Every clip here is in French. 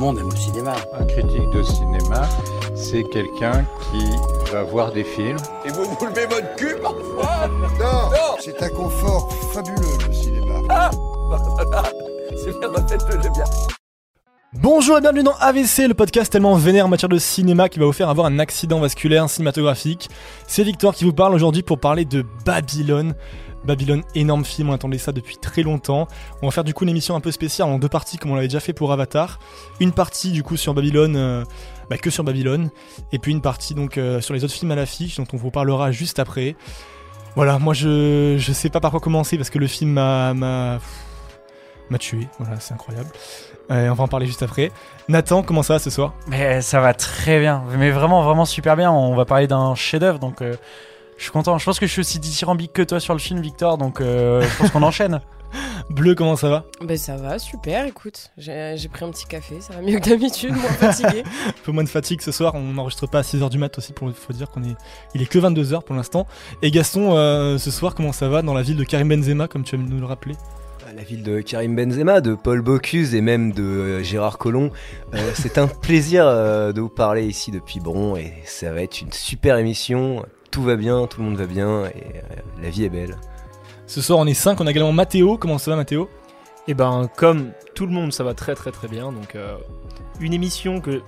monde aime le cinéma. Un critique de cinéma, c'est quelqu'un qui va voir des films. Et vous vous levez votre cul parfois Non, C'est un confort fabuleux, le cinéma. Ah C'est bien ma tête, j'ai bien. Bonjour et bienvenue dans AVC, le podcast tellement vénère en matière de cinéma qui va vous faire avoir un accident vasculaire cinématographique. C'est Victor qui vous parle aujourd'hui pour parler de Babylone. Babylone, énorme film, on attendait ça depuis très longtemps. On va faire du coup une émission un peu spéciale en deux parties comme on l'avait déjà fait pour Avatar. Une partie du coup sur Babylone, euh, bah, que sur Babylone, et puis une partie donc euh, sur les autres films à l'affiche dont on vous parlera juste après. Voilà, moi je, je sais pas par quoi commencer parce que le film m'a m'a m'a tué. Voilà, c'est incroyable. On va en parler juste après. Nathan, comment ça va ce soir? Mais ça va très bien, mais vraiment, vraiment super bien. On va parler d'un chef-d'œuvre, donc euh, je suis content. Je pense que je suis aussi dithyrambique que toi sur le film, Victor, donc euh, je pense qu'on enchaîne. Bleu, comment ça va? Ben ça va, super, écoute. J'ai pris un petit café, ça va mieux que d'habitude, moins fatigué. Un peu moins de fatigue ce soir, on n'enregistre pas à 6h du mat aussi, pour faut dire qu'on est... Il est que 22h pour l'instant. Et Gaston, euh, ce soir, comment ça va dans la ville de Karim Benzema, comme tu vas nous le rappeler? La ville de Karim Benzema, de Paul Bocuse et même de euh, Gérard Collomb. Euh, c'est un plaisir euh, de vous parler ici depuis Bron et ça va être une super émission. Tout va bien, tout le monde va bien et euh, la vie est belle. Ce soir, on est 5, on a également Mathéo. Comment ça va, Mathéo Et ben, comme tout le monde, ça va très très très bien. Donc, euh, une émission que.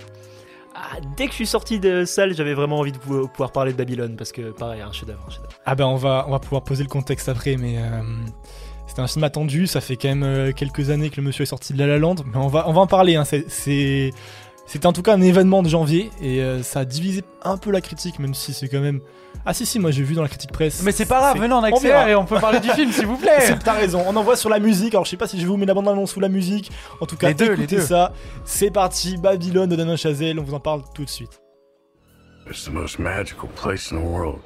Ah, dès que je suis sorti de salle, j'avais vraiment envie de pou- pouvoir parler de Babylone parce que, pareil, un chef-d'œuvre. Ah ben on va, on va pouvoir poser le contexte après, mais euh, c'était un film attendu, ça fait quand même euh, quelques années que le monsieur est sorti de La La Land, mais on va, on va en parler, hein, c'est... C'était en tout cas un événement de janvier, et euh, ça a divisé un peu la critique, même si c'est quand même... Ah si si, moi j'ai vu dans la critique presse... Mais c'est pas grave, venez, on accélère et on peut parler du film, s'il vous plaît. T'as raison, on envoie sur la musique, alors je sais pas si je vais vous mettre la bande-annonce ou la musique, en tout cas Les deux, les écoutez deux. ça, c'est parti, Babylone de Damien Chazelle, on vous en parle tout de suite. It's the most magical place in the world.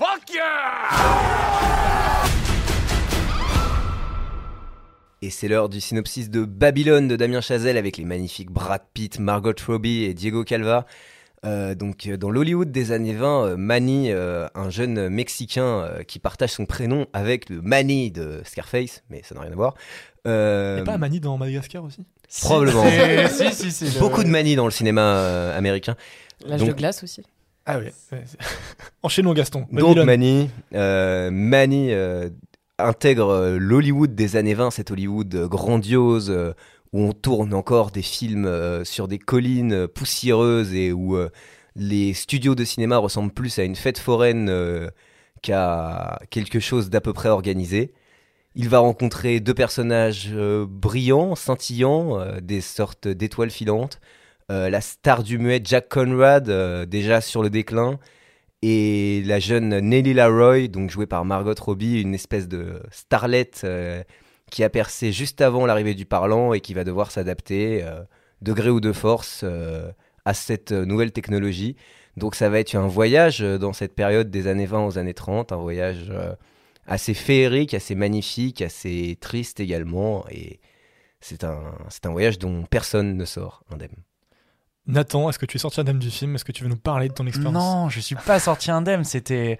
Fuck yeah Et c'est l'heure du synopsis de Babylone de Damien Chazelle avec les magnifiques Brad Pitt, Margot Robbie et Diego Calva. Euh, donc euh, dans l'Hollywood des années 20, euh, Manny, euh, un jeune Mexicain euh, qui partage son prénom avec le Manny de Scarface, mais ça n'a rien à voir. Euh, Y'a pas Mani dans Madagascar aussi? Probablement. si, si, si. Beaucoup de Manny dans le cinéma euh, américain. L'âge de glace aussi. Ah c'est- Enchaînons Gaston, Donc Babylone. Manny, euh, Manny euh, intègre euh, l'Hollywood des années 20, cet Hollywood grandiose euh, où on tourne encore des films sur des collines poussiéreuses et où les studios de cinéma ressemblent plus à une fête foraine qu'à quelque chose d'à peu près organisé. Il va rencontrer deux personnages brillants, scintillants, des sortes d'étoiles filantes. Euh, la star du muet Jack Conrad, euh, déjà sur le déclin, et la jeune Nelly Laroy, donc jouée par Margot Robbie, une espèce de starlette euh, qui a percé juste avant l'arrivée du parlant et qui va devoir s'adapter, de gré ou de force, à cette nouvelle technologie. Donc ça va être un voyage dans cette période des années 20 aux années 30, un voyage assez féerique, assez magnifique, assez triste également, et c'est un, c'est un voyage dont personne ne sort indemne. Nathan, est-ce que tu es sorti indemne du film? Est-ce que tu veux nous parler de ton expérience? Non, je suis pas sorti indemne. C'était,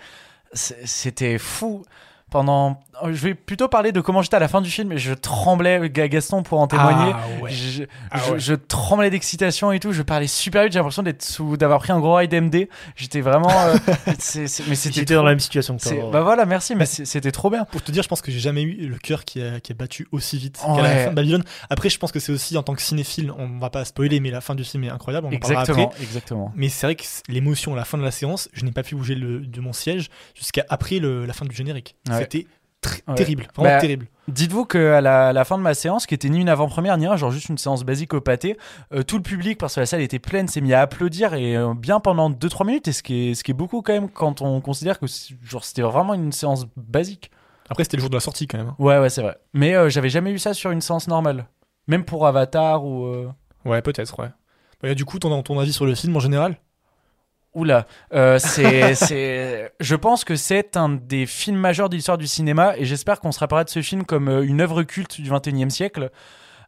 c'était fou. Pendant, je vais plutôt parler de comment j'étais à la fin du film. Et je tremblais, Ga- Gaston pour en témoigner. Ah ouais. Je, Ah je- ouais. je tremblais d'excitation et tout. Je parlais super vite. J'ai l'impression d'être sous, d'avoir pris un gros ride MD. J'étais vraiment. euh, c'est- c'est- mais c'était J'étais trop- dans la même situation que toi. Bah voilà, merci. Mais c'est- c'était trop bien. Pour te dire, je pense que j'ai jamais eu le cœur qui a, qui a battu aussi vite qu'à Ouais. la fin de Babylone. Après, je pense que c'est aussi en tant que cinéphile, on va pas spoiler, mais la fin du film est incroyable. On en parlera Exactement, après. exactement. Mais c'est vrai que l'émotion à la fin de la séance, je n'ai pas pu bouger le- de mon siège jusqu'à après le- la fin du générique. Ouais. C'était Ouais. terrible, vraiment Bah, terrible. Dites-vous qu'à la, la fin de ma séance, qui était ni une avant-première ni rien, genre juste une séance basique au pâté, euh, tout le public, parce que la salle était pleine, s'est mis à applaudir et euh, bien pendant 2-3 minutes, et ce qui, est, ce qui est beaucoup quand même quand on considère que genre, c'était vraiment une séance basique. Après, c'était le jour de la sortie quand même. hein. Ouais, ouais, c'est vrai. Mais euh, j'avais jamais eu ça sur une séance normale. Même pour Avatar ou. euh, Ouais, peut-être, ouais. Bah, du coup, ton, ton avis sur le film en général? Oula, euh, c'est, je pense que c'est un des films majeurs de l'histoire du cinéma et j'espère qu'on se rappellera de ce film comme euh, une œuvre culte du 21e siècle.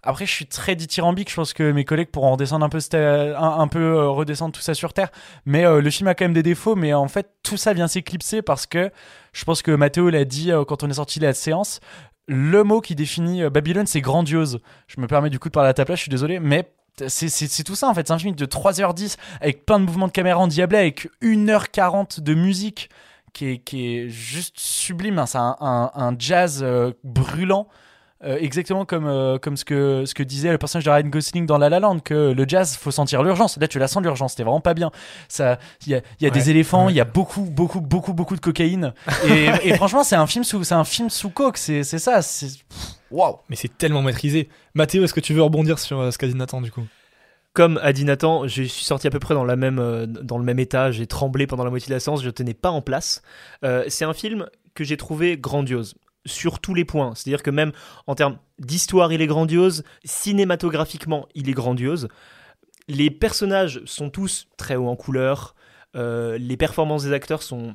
Après, je suis très dithyrambique. Je pense que mes collègues pourront peu, cette- un, peu euh, redescendre tout ça sur terre. Mais le film a quand même des défauts. Mais en fait, tout ça vient s'éclipser parce que je pense que Mathéo l'a dit quand on est sorti de la séance. Le mot qui définit Babylone, c'est grandiose. Je me permets du coup de parler à ta place. Je suis désolé, mais c'est- tout ça en fait. C'est un film de 3h10 avec plein de mouvements de caméra endiablés, avec 1h40 de musique qui est, juste sublime. hein. C'est un jazz euh, brûlant. Euh, exactement comme, euh, comme ce, que, ce que disait le personnage de Ryan Gosling dans La La Land, que le jazz, faut sentir l'urgence. Là, tu la sens l'urgence, c'était vraiment pas bien. Ça, Il y a, il y a Ouais, des éléphants, il ouais. y a beaucoup, beaucoup, beaucoup, beaucoup de cocaïne. Et, et franchement, c'est un film sous, c'est un film sous coke, c'est c'est ça. c'est- Waouh! Mais c'est tellement maîtrisé. Mathéo, est-ce que tu veux rebondir sur euh, ce qu'a dit Nathan du coup? Comme a dit Nathan, je suis sorti à peu près dans, la même, dans le même état. J'ai tremblé pendant la moitié de la séance, je tenais pas en place. Euh, c'est un film que j'ai trouvé grandiose sur tous les points. C'est-à-dire que même en termes d'histoire, il est grandiose. Cinématographiquement, il est grandiose. Les personnages sont tous très hauts en couleur. Euh, les performances des acteurs sont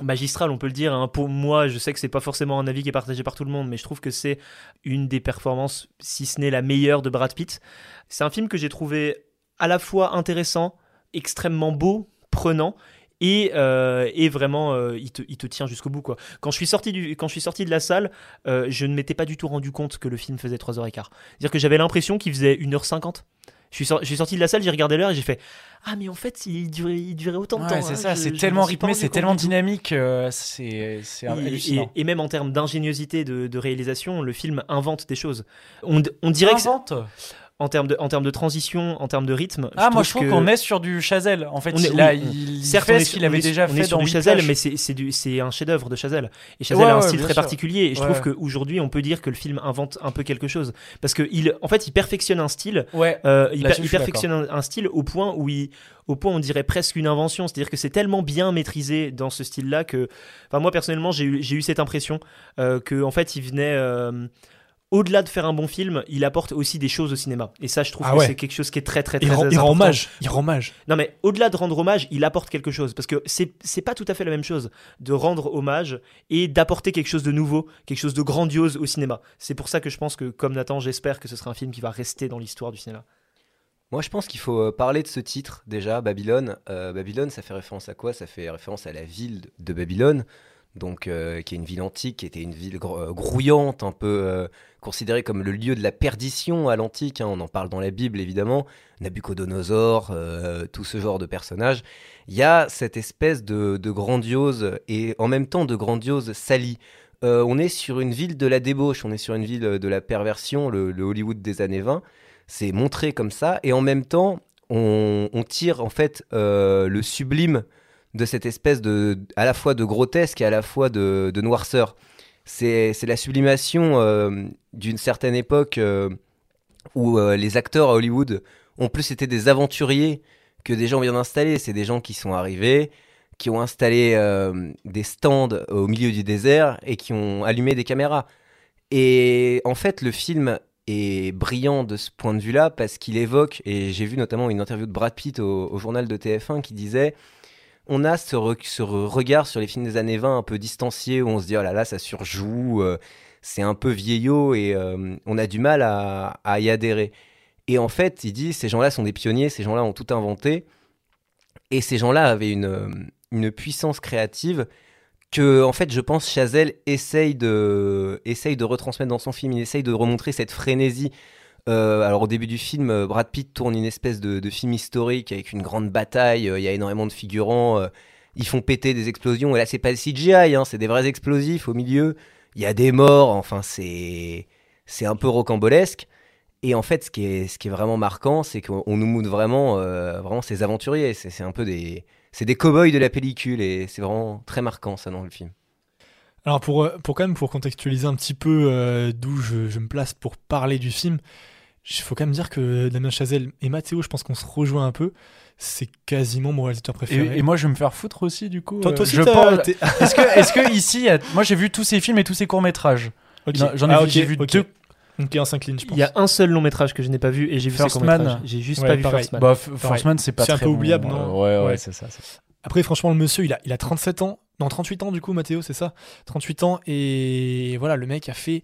magistrales, on peut le dire. hein. Pour moi, je sais que c'est pas forcément un avis qui est partagé par tout le monde, mais je trouve que c'est une des performances, si ce n'est la meilleure de Brad Pitt. C'est un film que j'ai trouvé à la fois intéressant, extrêmement beau, prenant. Et, euh, et vraiment, euh, il, te, il te tient jusqu'au bout. Quoi. Quand, je suis sorti du, quand je suis sorti de la salle, euh, je ne m'étais pas du tout rendu compte que le film faisait 3h15. C'est-à-dire que j'avais l'impression qu'il faisait 1h50. Je suis, sor- je suis sorti de la salle, j'ai regardé l'heure et j'ai fait Ah, mais en fait, il durait, il durait autant de Ouais, temps. c'est hein. ça, c'est tellement rythmé, c'est tellement dynamique, euh, c'est hallucinant. et- et même en termes d'ingéniosité de, de réalisation, le film invente des choses. On, on dirait que Invente? En termes de, en termes de transition, en termes de rythme. Ah, moi je trouve qu'on est sur du Chazelle. En fait, On est- il, Certes, fait on est ce sur- qu'il avait on est- déjà on fait est sur dans du Chazelle, mais c'est c'est du- c'est un chef-d'œuvre de Chazelle. Et Chazelle Ouais, a un ouais, style très sûr. particulier. Et je Ouais, trouve qu'aujourd'hui, on peut dire que le film invente un peu quelque chose. Parce que il, en fait, il perfectionne un style. Euh, il, per- perfectionne un, un style au point où il, au point on dirait presque une invention. C'est-à-dire que c'est tellement bien maîtrisé dans ce style-là que, enfin, moi personnellement, j'ai eu, j'ai eu cette impression euh, que, en fait, il venait. euh, au-delà de faire un bon film, il apporte aussi des choses au cinéma. Et ça, je trouve Ah que ouais. c'est quelque chose qui est très, très, très il rend, il important. rend hommage. Il rend hommage. Non mais au-delà de rendre hommage, il apporte quelque chose parce que c'est c'est pas tout à fait la même chose de rendre hommage et d'apporter quelque chose de nouveau, quelque chose de grandiose au cinéma. C'est pour ça que je pense que comme Nathan, j'espère que ce sera un film qui va rester dans l'histoire du cinéma. Moi, je pense qu'il faut euh, parler de ce titre déjà, Babylone. Euh, Babylone, ça fait référence à quoi? Ça fait référence à la ville de Babylone, donc euh, qui est une ville antique, qui était une ville euh, grouillante, un peu euh, considérée comme le lieu de la perdition à l'antique. hein. on en parle dans la Bible évidemment, Nabucodonosor, tout ce genre de personnages. Il y a cette espèce de, grandiose et en même temps de grandiose salie. On est sur une ville de la débauche, on est sur une ville de la perversion, le, Hollywood des années 20 c'est montré comme ça, et en même temps, on, tire en fait le sublime de cette espèce de, à la fois de grotesque et à la fois de, de noirceur. C'est la sublimation euh, d'une certaine époque euh, où euh, les acteurs à Hollywood ont plus été des aventuriers que des gens bien installés. C'est des gens qui sont arrivés, qui ont installé des stands au milieu du désert et qui ont allumé des caméras. Et en fait, le film est brillant de ce point de vue-là parce qu'il évoque, et j'ai vu notamment une interview de Brad Pitt au, au journal de TF1 qui disait on a ce, re- ce re- regard sur les films des années 20 un peu distancié où on se dit oh là là, ça surjoue, euh, c'est un peu vieillot et euh, on a du mal à, y adhérer. Et en fait, il dit ces gens-là sont des pionniers, ces gens-là ont tout inventé et ces gens-là avaient une, euh, puissance créative que, en fait, je pense, Chazelle de, essaye de retransmettre dans son film. Il essaye de remontrer cette frénésie. Euh, alors, au début du film, euh, Brad Pitt tourne une espèce de, film historique avec une grande bataille. euh, Il y a énormément de figurants. ils font péter des explosions. Et là, c'est pas le CGI, hein, c'est des vrais explosifs au milieu. Il y a des morts. Enfin, c'est, c'est un peu rocambolesque. Et en fait, ce qui est, ce qui est vraiment marquant, c'est qu'on on nous montre vraiment, vraiment ces aventuriers. C'est, c'est un peu des, c'est des cow-boys de la pellicule et c'est vraiment très marquant ça dans le film. Alors pour, euh, pour quand même pour contextualiser un petit peu euh, d'où je, je me place pour parler du film, il faut quand même dire que Damien Chazelle et Mathéo, je pense qu'on se rejoint un peu. C'est quasiment mon réalisateur préféré. Et, et moi, je vais me faire foutre aussi, du coup. Toi- toi euh, aussi, je t'es- Est-ce que, est-ce que ici, a- moi, j'ai vu tous ces films et tous ces courts métrages. Ok. J'en ai Ah, vu, ok, j'ai vu ok. deux. Donc on s'incline, je pense. Il y a un seul long métrage que je n'ai pas vu et j'ai vu First Man. J'ai juste Ouais, pas vu pareil. First Man. Bah, First Man, c'est pas C'est un très peu bon. oubliable, non Ouais, ouais, Ouais. c'est ça. c'est- Après, franchement, le monsieur, il a, il a 37 ans. Non, 38 ans, du coup, Mathéo, c'est ça 38 ans. Et voilà, le mec a fait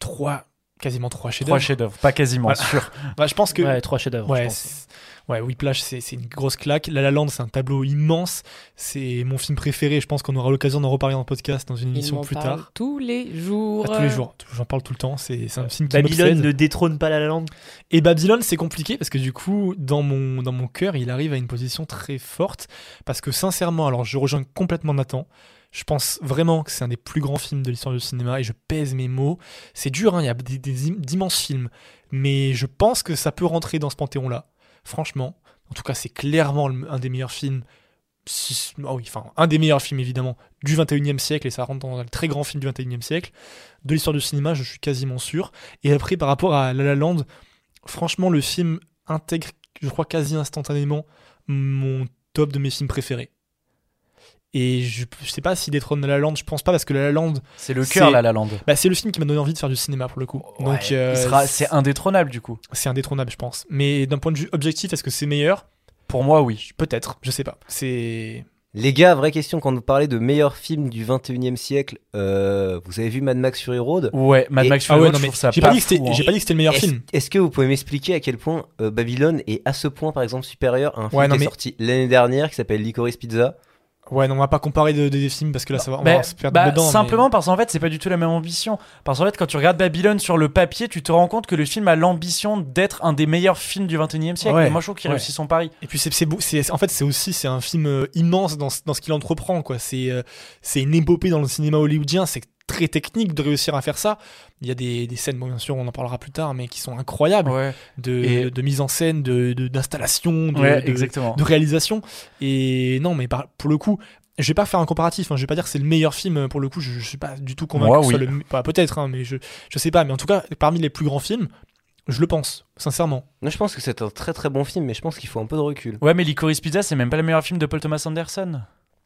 trois quasiment trois chefs-d'œuvre. Trois chefs-d'œuvre, pas quasiment, Voilà. sûr. Bah, je pense que Ouais, trois chefs-d'œuvre. je Ouais, pense. Ouais, Whiplash, c'est c'est une grosse claque. La La Land, c'est un tableau immense. C'est mon film préféré. Je pense qu'on aura l'occasion d'en reparler dans le podcast, dans une émission plus parle tard. tous les jours. À tous les jours. J'en parle tout le temps. C'est un film qui Babylone ne détrône pas La La Land. Et Babylone, c'est compliqué parce que du coup, dans mon, dans mon cœur, il arrive à une position très forte. Parce que sincèrement, alors je rejoins complètement Nathan. Je pense vraiment que c'est un des plus grands films de l'histoire du cinéma et je pèse mes mots. C'est dur, hein, il y a d'immenses films. Mais je pense que ça peut rentrer dans ce panthéon-là. Franchement. En tout cas, c'est clairement un des meilleurs films. ah oui, enfin, un des meilleurs films évidemment du 21e siècle et ça rentre dans le très grand film du 21e siècle. De l'histoire du cinéma, je suis quasiment sûr. Et après, par rapport à La La Land, franchement, le film intègre, je crois, quasi instantanément mon top de mes films préférés. Et je, je sais pas s'il détrône La La Land, je pense pas parce que La La Land, C'est le cœur, C'est- La La Land. bah, c'est le film qui m'a donné envie de faire du cinéma pour le coup. Donc Ouais, euh, c'est indétrônable du coup. c'est indétrônable, je pense. Mais d'un point de vue objectif, est-ce que c'est meilleur? Pour moi, oui. Peut-être, je sais pas. C'est Les gars, vraie question, quand vous parlez de meilleurs films du 21 e siècle, euh, vous avez vu Mad Max Fury Road? Ouais, Mad Et- Max ah Fury ouais, Road, non je mais trouve ça j'ai pas, pas dit que c'était- fou, hein. pas dit que c'était le meilleur Est-ce film. est-ce que vous pouvez m'expliquer à quel point euh, Babylone est à ce point, par exemple, supérieur à un film Ouais, non, qui est mais- sorti l'année dernière qui s'appelle Licorice Pizza? Ouais, non, on va pas comparer de- de- des films parce que là, ça va, on Bah, va se perdre bah, dedans. mais- simplement parce qu'en fait c'est pas du tout la même ambition parce qu'en fait quand tu regardes Babylone sur le papier tu te rends compte que le film a l'ambition d'être un des meilleurs films du 21 e siècle Ouais, et moi je trouve qu'il ouais. réussit son pari Et puis c'est c'est en fait c'est aussi c'est un film euh, immense dans, ce- dans ce qu'il entreprend quoi. C'est euh, c'est une épopée dans le cinéma hollywoodien. C'est très technique de réussir à faire ça. Il y a des, des scènes, bon, bien sûr, on en parlera plus tard, mais qui sont incroyables ouais, de, Et- de mise en scène, de de- d'installation, de, ouais de- de réalisation. Et non, mais par- pour le coup, je vais pas faire un comparatif. hein, je vais pas dire que c'est le meilleur film. Pour le coup, je, je suis pas du tout convaincu. Moi, que ce soit oui. le bah, peut-être, hein, mais je je sais pas. Mais en tout cas, parmi les plus grands films, je le pense sincèrement. Moi, je pense que c'est un très très bon film, mais je pense qu'il faut un peu de recul. ouais mais Licorice Pizza c'est même pas le meilleur film de Paul Thomas Anderson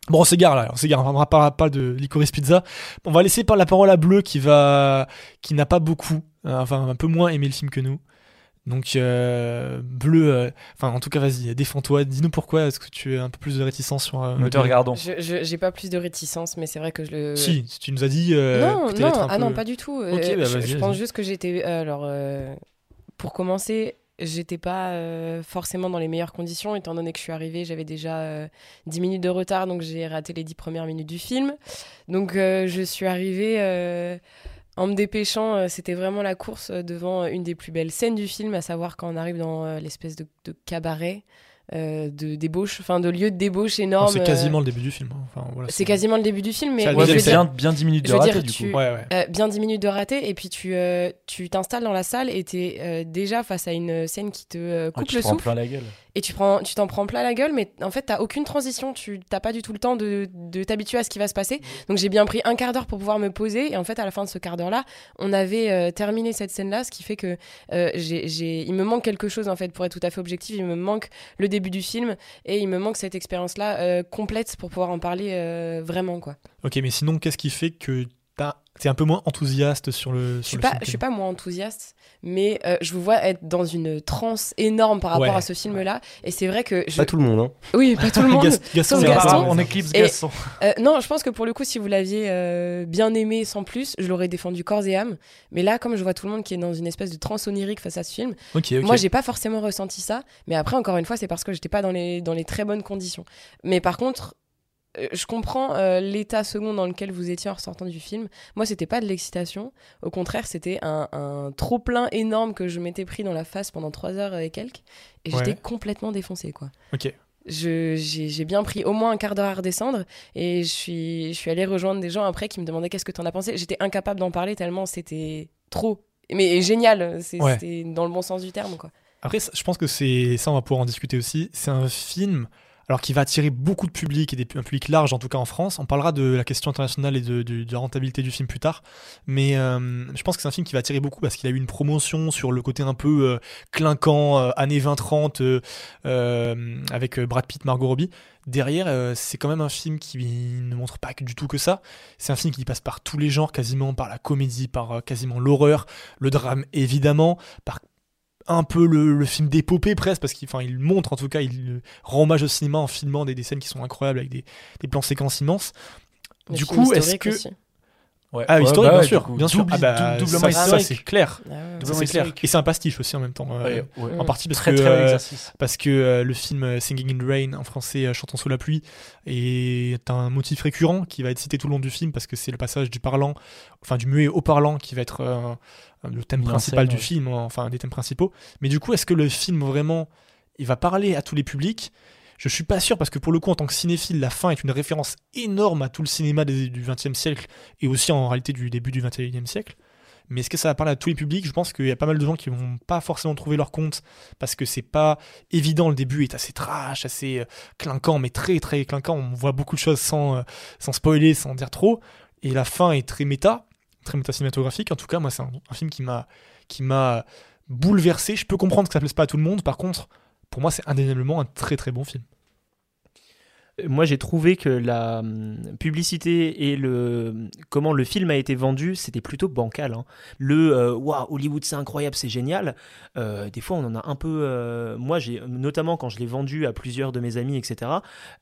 Bon, on s'égare là, on s'égare, on ne parlera pas de Licorice Pizza. On va laisser par la parole à Bleu qui va, qui n'a pas beaucoup, euh, enfin un peu moins aimé le film que nous. Donc euh, Bleu, euh, enfin en tout cas vas-y, défends-toi, dis-nous pourquoi est-ce que tu as un peu plus de réticence sur. Euh, nous te regardons Je j'ai pas plus de réticence, mais c'est vrai que je le. Si, tu nous as dit. euh, non, non, ah peu- non, pas du tout. Ok, Euh, bah, je, pense juste que j'étais. euh, alors, euh, pour commencer, j'étais pas euh, forcément dans les meilleures conditions, étant donné que je suis arrivée, j'avais déjà euh, 10 minutes de retard, donc j'ai raté les 10 premières minutes du film. Donc, euh, je suis arrivée. euh, en me dépêchant, euh, c'était vraiment la course euh, devant une des plus belles scènes du film, à savoir quand on arrive dans euh, l'espèce de cabaret euh, de débauche, enfin de lieu de débauche énorme. C'est euh, quasiment le début du film. hein. Enfin, voilà, c'est quasiment le début du film, mais C'est ouais bien, bien 10 minutes de raté dire, du tu- coup Ouais, ouais. euh, bien 10 minutes de raté et puis tu euh, tu t'installes dans la salle et tu es déjà face à une scène qui te euh, coupe tu le souffle plein la gueule et tu prends tu t'en prends plein la gueule mais en fait t'as aucune transition. Tu t'as pas du tout le temps de, t'habituer à ce qui va se passer. Donc j'ai bien pris un quart d'heure pour pouvoir me poser. Et en fait à la fin de ce quart d'heure là on avait euh, terminé cette scène là ce qui fait que euh, j'ai il me manque quelque chose en fait pour être tout à fait objectif. Il me manque le début du film et il me manque cette expérience là complète pour pouvoir en parler euh, vraiment quoi. Ok, mais sinon, qu'est-ce qui fait que t'es un peu moins enthousiaste sur le. Je suis le pas, film je suis pas moins enthousiaste, mais euh, je vous vois être dans une transe énorme par rapport Ouais. à ce film-là. Et c'est vrai que je... Pas tout le monde, hein. oui, pas tout le monde. Gas- Gaston, Sauf il y a Gaston. on éclipse Et- Gaston Euh, non, je pense que pour le coup, si vous l'aviez euh, bien aimé sans plus, je l'aurais défendu corps et âme. Mais là, comme je vois tout le monde qui est dans une espèce de transe onirique face à ce film, Ok, ok. moi, j'ai pas forcément ressenti ça. Mais après, encore une fois, c'est parce que j'étais pas dans les, dans les très bonnes conditions. Mais par contre, je comprends euh, l'état second dans lequel vous étiez en ressortant du film. Moi, c'était pas de l'excitation. Au contraire, c'était un, un trop plein énorme que je m'étais pris dans la face pendant trois heures et quelques. Et j'étais complètement défoncée, quoi. Ok. J'ai bien pris au moins un quart d'heure à redescendre et je suis, je suis allée rejoindre des gens après qui me demandaient qu'est-ce que t'en as pensé. J'étais incapable d'en parler tellement c'était trop. Mais génial, Ouais. c'était dans le bon sens du terme, quoi. Après, ça- je pense que c'est ça, on va pouvoir en discuter aussi. C'est un film, alors qui va attirer beaucoup de public et un public large, en tout cas en France. On parlera de la question internationale et de, la rentabilité du film plus tard. Mais euh, je pense que c'est un film qui va attirer beaucoup parce qu'il a eu une promotion sur le côté un peu euh, clinquant, euh, années 20-30, euh, avec Brad Pitt, Margot Robbie. Derrière, c'est quand même un film qui ne montre pas du tout que ça. C'est un film qui passe par tous les genres, quasiment par la comédie, par quasiment l'horreur, le drame évidemment, par un peu le, le film d'épopée presque, parce qu'il il montre en tout cas, il euh, rend hommage au cinéma en filmant des, des scènes qui sont incroyables avec des, des plans séquences immenses. Le du coup, est-ce que. aussi. Ouais. Ah, Ouais, historique, bah bien sûr, coup, bien sûr. double- Ah bah, dou- doublement ça, c'est clair. Ah ouais. C'est clair. Et c'est un pastiche aussi en même temps. euh. En partie parce très que, très euh, parce que euh, le film Singing in the Rain, en français Chantons sous la pluie, est un motif récurrent qui va être cité tout le long du film parce que c'est le passage du parlant, enfin du muet au parlant qui va être euh, le thème principal du ouais. film, enfin un des thèmes principaux. Mais du coup, est-ce que le film vraiment, il va parler à tous les publics? Je suis pas sûr parce que pour le coup, en tant que cinéphile, la fin est une référence énorme à tout le cinéma des- du XXe siècle et aussi en réalité du début du XXIe siècle. Mais est-ce que ça va parler à tous les publics? Je pense qu'il y a pas mal de gens qui vont pas forcément trouver leur compte parce que c'est pas évident. Le début est assez trash, assez euh, clinquant, mais très très clinquant. On voit beaucoup de choses sans, euh, sans spoiler, sans dire trop. Et la fin est très méta, très méta cinématographique. En tout cas, moi, c'est un, film qui m'a qui m'a bouleversé. Je peux comprendre que ça plaise pas à tout le monde. Par contre, pour moi, c'est indéniablement un très très bon film. Moi, j'ai trouvé que la hum, publicité et le comment le film a été vendu, c'était plutôt bancal. hein. Le euh, waouh, Hollywood, c'est incroyable, c'est génial. Euh, des fois, on en a un peu. euh, moi, j'ai notamment quand je l'ai vendu à plusieurs de mes amis, etc.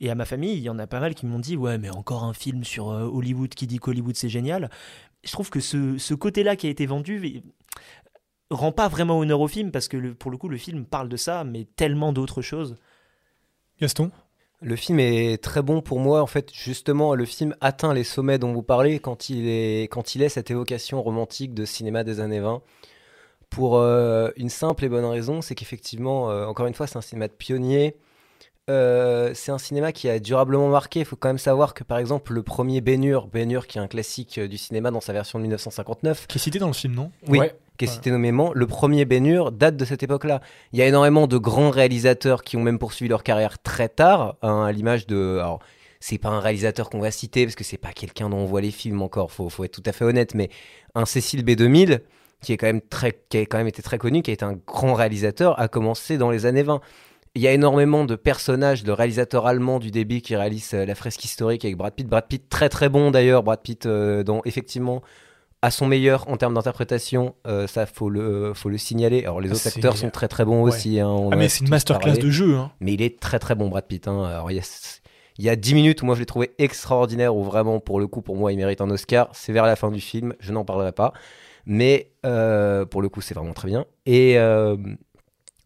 Et à ma famille, il y en a pas mal qui m'ont dit ouais, mais encore un film sur euh, Hollywood qui dit qu'Hollywood c'est génial. Je trouve que ce, ce côté-là qui a été vendu rend pas vraiment honneur au film parce que le- pour le coup, le film parle de ça, mais tellement d'autres choses. Gaston? Le film est très bon pour moi. En fait, justement, le film atteint les sommets dont vous parlez quand il est, quand il est cette évocation romantique de cinéma des années 20. Pour euh, une simple et bonne raison, c'est qu'effectivement, euh, encore une fois, c'est un cinéma de pionnier. Euh, c'est un cinéma qui a durablement marqué. Il faut quand même savoir que, par exemple, le premier Ben-Hur, Ben-Hur qui est un classique euh, du cinéma dans sa version de 1959, Qui est cité dans le film, non? Oui, Ouais. qui est cité nommément, le premier Ben-Hur date de cette époque-là. Il y a énormément de grands réalisateurs qui ont même poursuivi leur carrière très tard, hein, à l'image de... Alors, c'est pas un réalisateur qu'on va citer, parce que c'est pas quelqu'un dont on voit les films encore, faut, faut être tout à fait honnête, mais un Cécile B2000, qui, est quand même très, qui a quand même été très connu, qui a été un grand réalisateur, a commencé dans les années 20. Il y a énormément de personnages, de réalisateurs allemands du début qui réalisent euh, la fresque historique avec Brad Pitt. Brad Pitt très très bon d'ailleurs, Brad Pitt euh, dans effectivement à son meilleur en termes d'interprétation, euh, ça faut le faut le signaler. Alors les Ah, autres acteurs sont très très bons Ouais. aussi. hein, on Ah mais c'est une masterclass parlé. de jeu. Hein. Mais il est très très bon Brad Pitt. hein. Alors il y a il y a 10 minutes où moi je l'ai trouvé extraordinaire, où vraiment pour le coup pour moi il mérite un Oscar. C'est vers la fin du film, je n'en parlerai pas. Mais euh, pour le coup c'est vraiment très bien. Et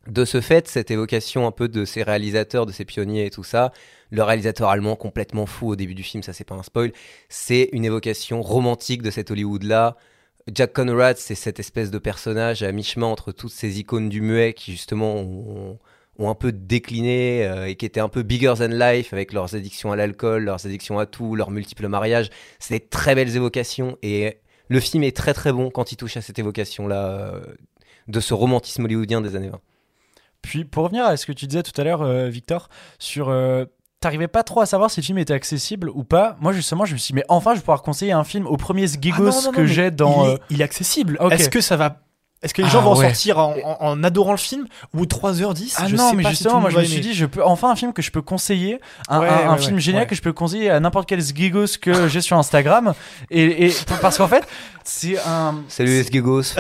de ce fait, cette évocation un peu de ces réalisateurs, de ces pionniers et tout ça, le réalisateur allemand complètement fou au début du film, ça c'est pas un spoil, c'est une évocation romantique de cet Hollywood-là. Jack Conrad, c'est cette espèce de personnage à mi-chemin entre toutes ces icônes du muet qui justement ont, un peu décliné euh, et qui étaient un peu bigger than life avec leurs addictions à l'alcool, leurs addictions à tout, leurs multiples mariages. C'est des très belles évocations et le film est très très bon quand il touche à cette évocation-là euh, de ce romantisme hollywoodien des années 20. Puis pour revenir à ce que tu disais tout à l'heure, euh, Victor, sur. euh, T'arrivais pas trop à savoir si le film était accessible ou pas. Moi, justement, je me suis dit, mais enfin, je vais pouvoir conseiller un film au premier Ah Sgigos non, que j'ai dans. Il euh, est, il est accessible. Ok. Est-ce que ça va. Est-ce que les Ah gens vont en ouais. sortir en, en- en adorant le film ou 3h10 Ah je non, sais mais pas justement, moi je me suis dit, je peux enfin un film que je peux conseiller, un, Ouais, un- un ouais, film ouais, génial ouais. que je peux conseiller à n'importe quel Sgigos que j'ai sur Instagram. Et, et parce qu'en fait, c'est un. Salut les Gigos.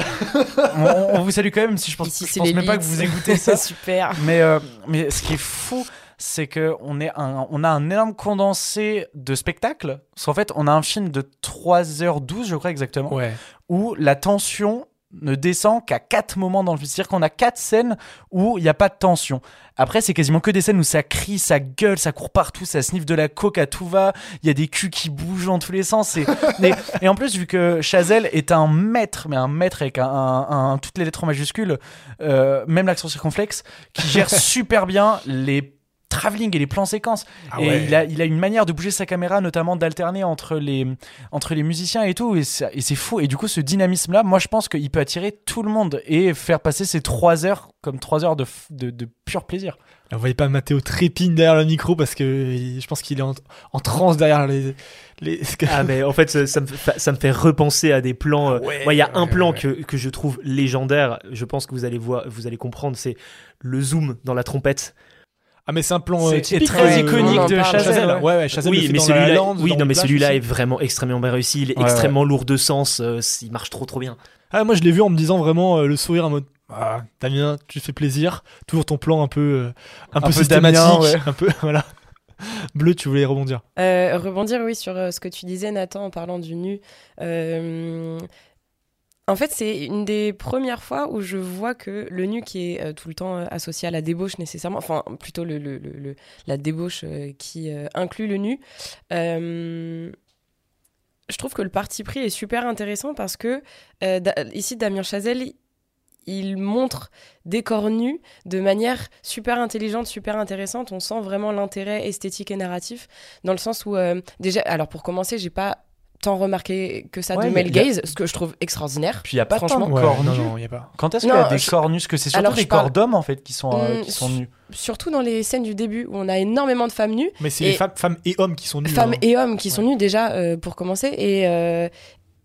On, on vous salue quand même, si je pense, Ici, je c'est pense même pas que vous écoutez ça. Super. Mais, euh, mais ce qui est fou, c'est que on, est un, on a un énorme condensé de spectacles. Parce qu'en fait, on a un film de 3h12, je crois exactement, Ouais. où la tension ne descend qu'à quatre moments dans le film. C'est-à-dire qu'on a quatre scènes où il n'y a pas de tension. Après, c'est quasiment que des scènes où ça crie, ça gueule, ça court partout, ça sniffe de la coke à tout va. Il y a des culs qui bougent dans tous les sens. Et, et, et en plus, vu que Chazelle est un maître, mais un maître avec un, un- un- toutes les lettres en majuscules, euh, même l'accent circonflexe, qui gère super bien les travelling et les plans séquences. Ah et ouais. il, a, il a une manière de bouger sa caméra, notamment d'alterner entre les, entre les musiciens et tout. Et c'est et c'est fou. Et du coup, ce dynamisme-là, moi, je pense qu'il peut attirer tout le monde et faire passer ces trois heures comme trois heures de, f- de, de pur plaisir. On voyait pas Mathéo trépine derrière le micro parce que je pense qu'il est en, en transe derrière les. les... Ah mais en fait ça, ça me, fait, ça me fait repenser à des plans. euh, Ouais, Moi il y a un ouais, plan ouais. que, que je trouve légendaire. Je pense que vous allez voir, vous allez comprendre. C'est le zoom dans la trompette. Ah mais c'est un plan C'est euh, typique très euh, iconique de. Chazelle, ouais. Ouais, ouais, Chazelle le oui, mais celui-là, Land, oui, non mais celui-là aussi. est vraiment extrêmement bien réussi. Il est Ouais, extrêmement lourd de sens. euh, il marche trop trop bien. Ah, moi je l'ai vu en me disant vraiment euh, le sourire en mode ah, Damien, tu fais plaisir. Toujours ton plan un peu, euh, un, Un peu peu systématique, Damien, ouais. un peu voilà. Bleu, tu voulais rebondir. Euh, rebondir, oui, sur euh, ce que tu disais, Nathan, en parlant du nu. En fait, c'est une des premières fois où je vois que le nu qui est euh, tout le temps euh, associé à la débauche nécessairement, enfin plutôt la débauche euh, qui inclut le nu, je trouve que le parti pris est super intéressant parce que ici, Damien Chazelle, il montre des corps nus de manière super intelligente, super intéressante. On sent vraiment l'intérêt esthétique et narratif dans le sens où déjà, alors pour commencer, j'ai pas tant remarqué que ça Ouais, de male a- gaze, ce que je trouve extraordinaire. Puis il y a pas tant de corps non, nus. non, il y a pas. Quand est-ce qu'il y a des je- corps nus? Parce que c'est surtout Alors, des parle- corps d'hommes en fait qui sont, euh, Hum, qui sont nus. Surtout dans les scènes du début où on a énormément de femmes nues, Mais c'est Et- les femmes, femmes et hommes qui sont nus. femmes hein. et hommes qui sont nus déjà euh, pour commencer et euh,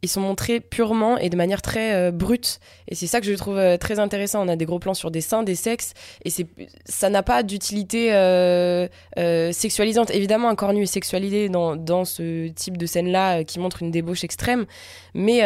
ils sont montrés purement et de manière très euh, brute. Et c'est ça que je trouve euh, très intéressant. On a des gros plans sur des seins des sexes. Et c'est ça n'a pas d'utilité euh, sexualisante. Évidemment un corps nu est sexualisé dans, dans ce type de scène là qui montre une débauche extrême. Mais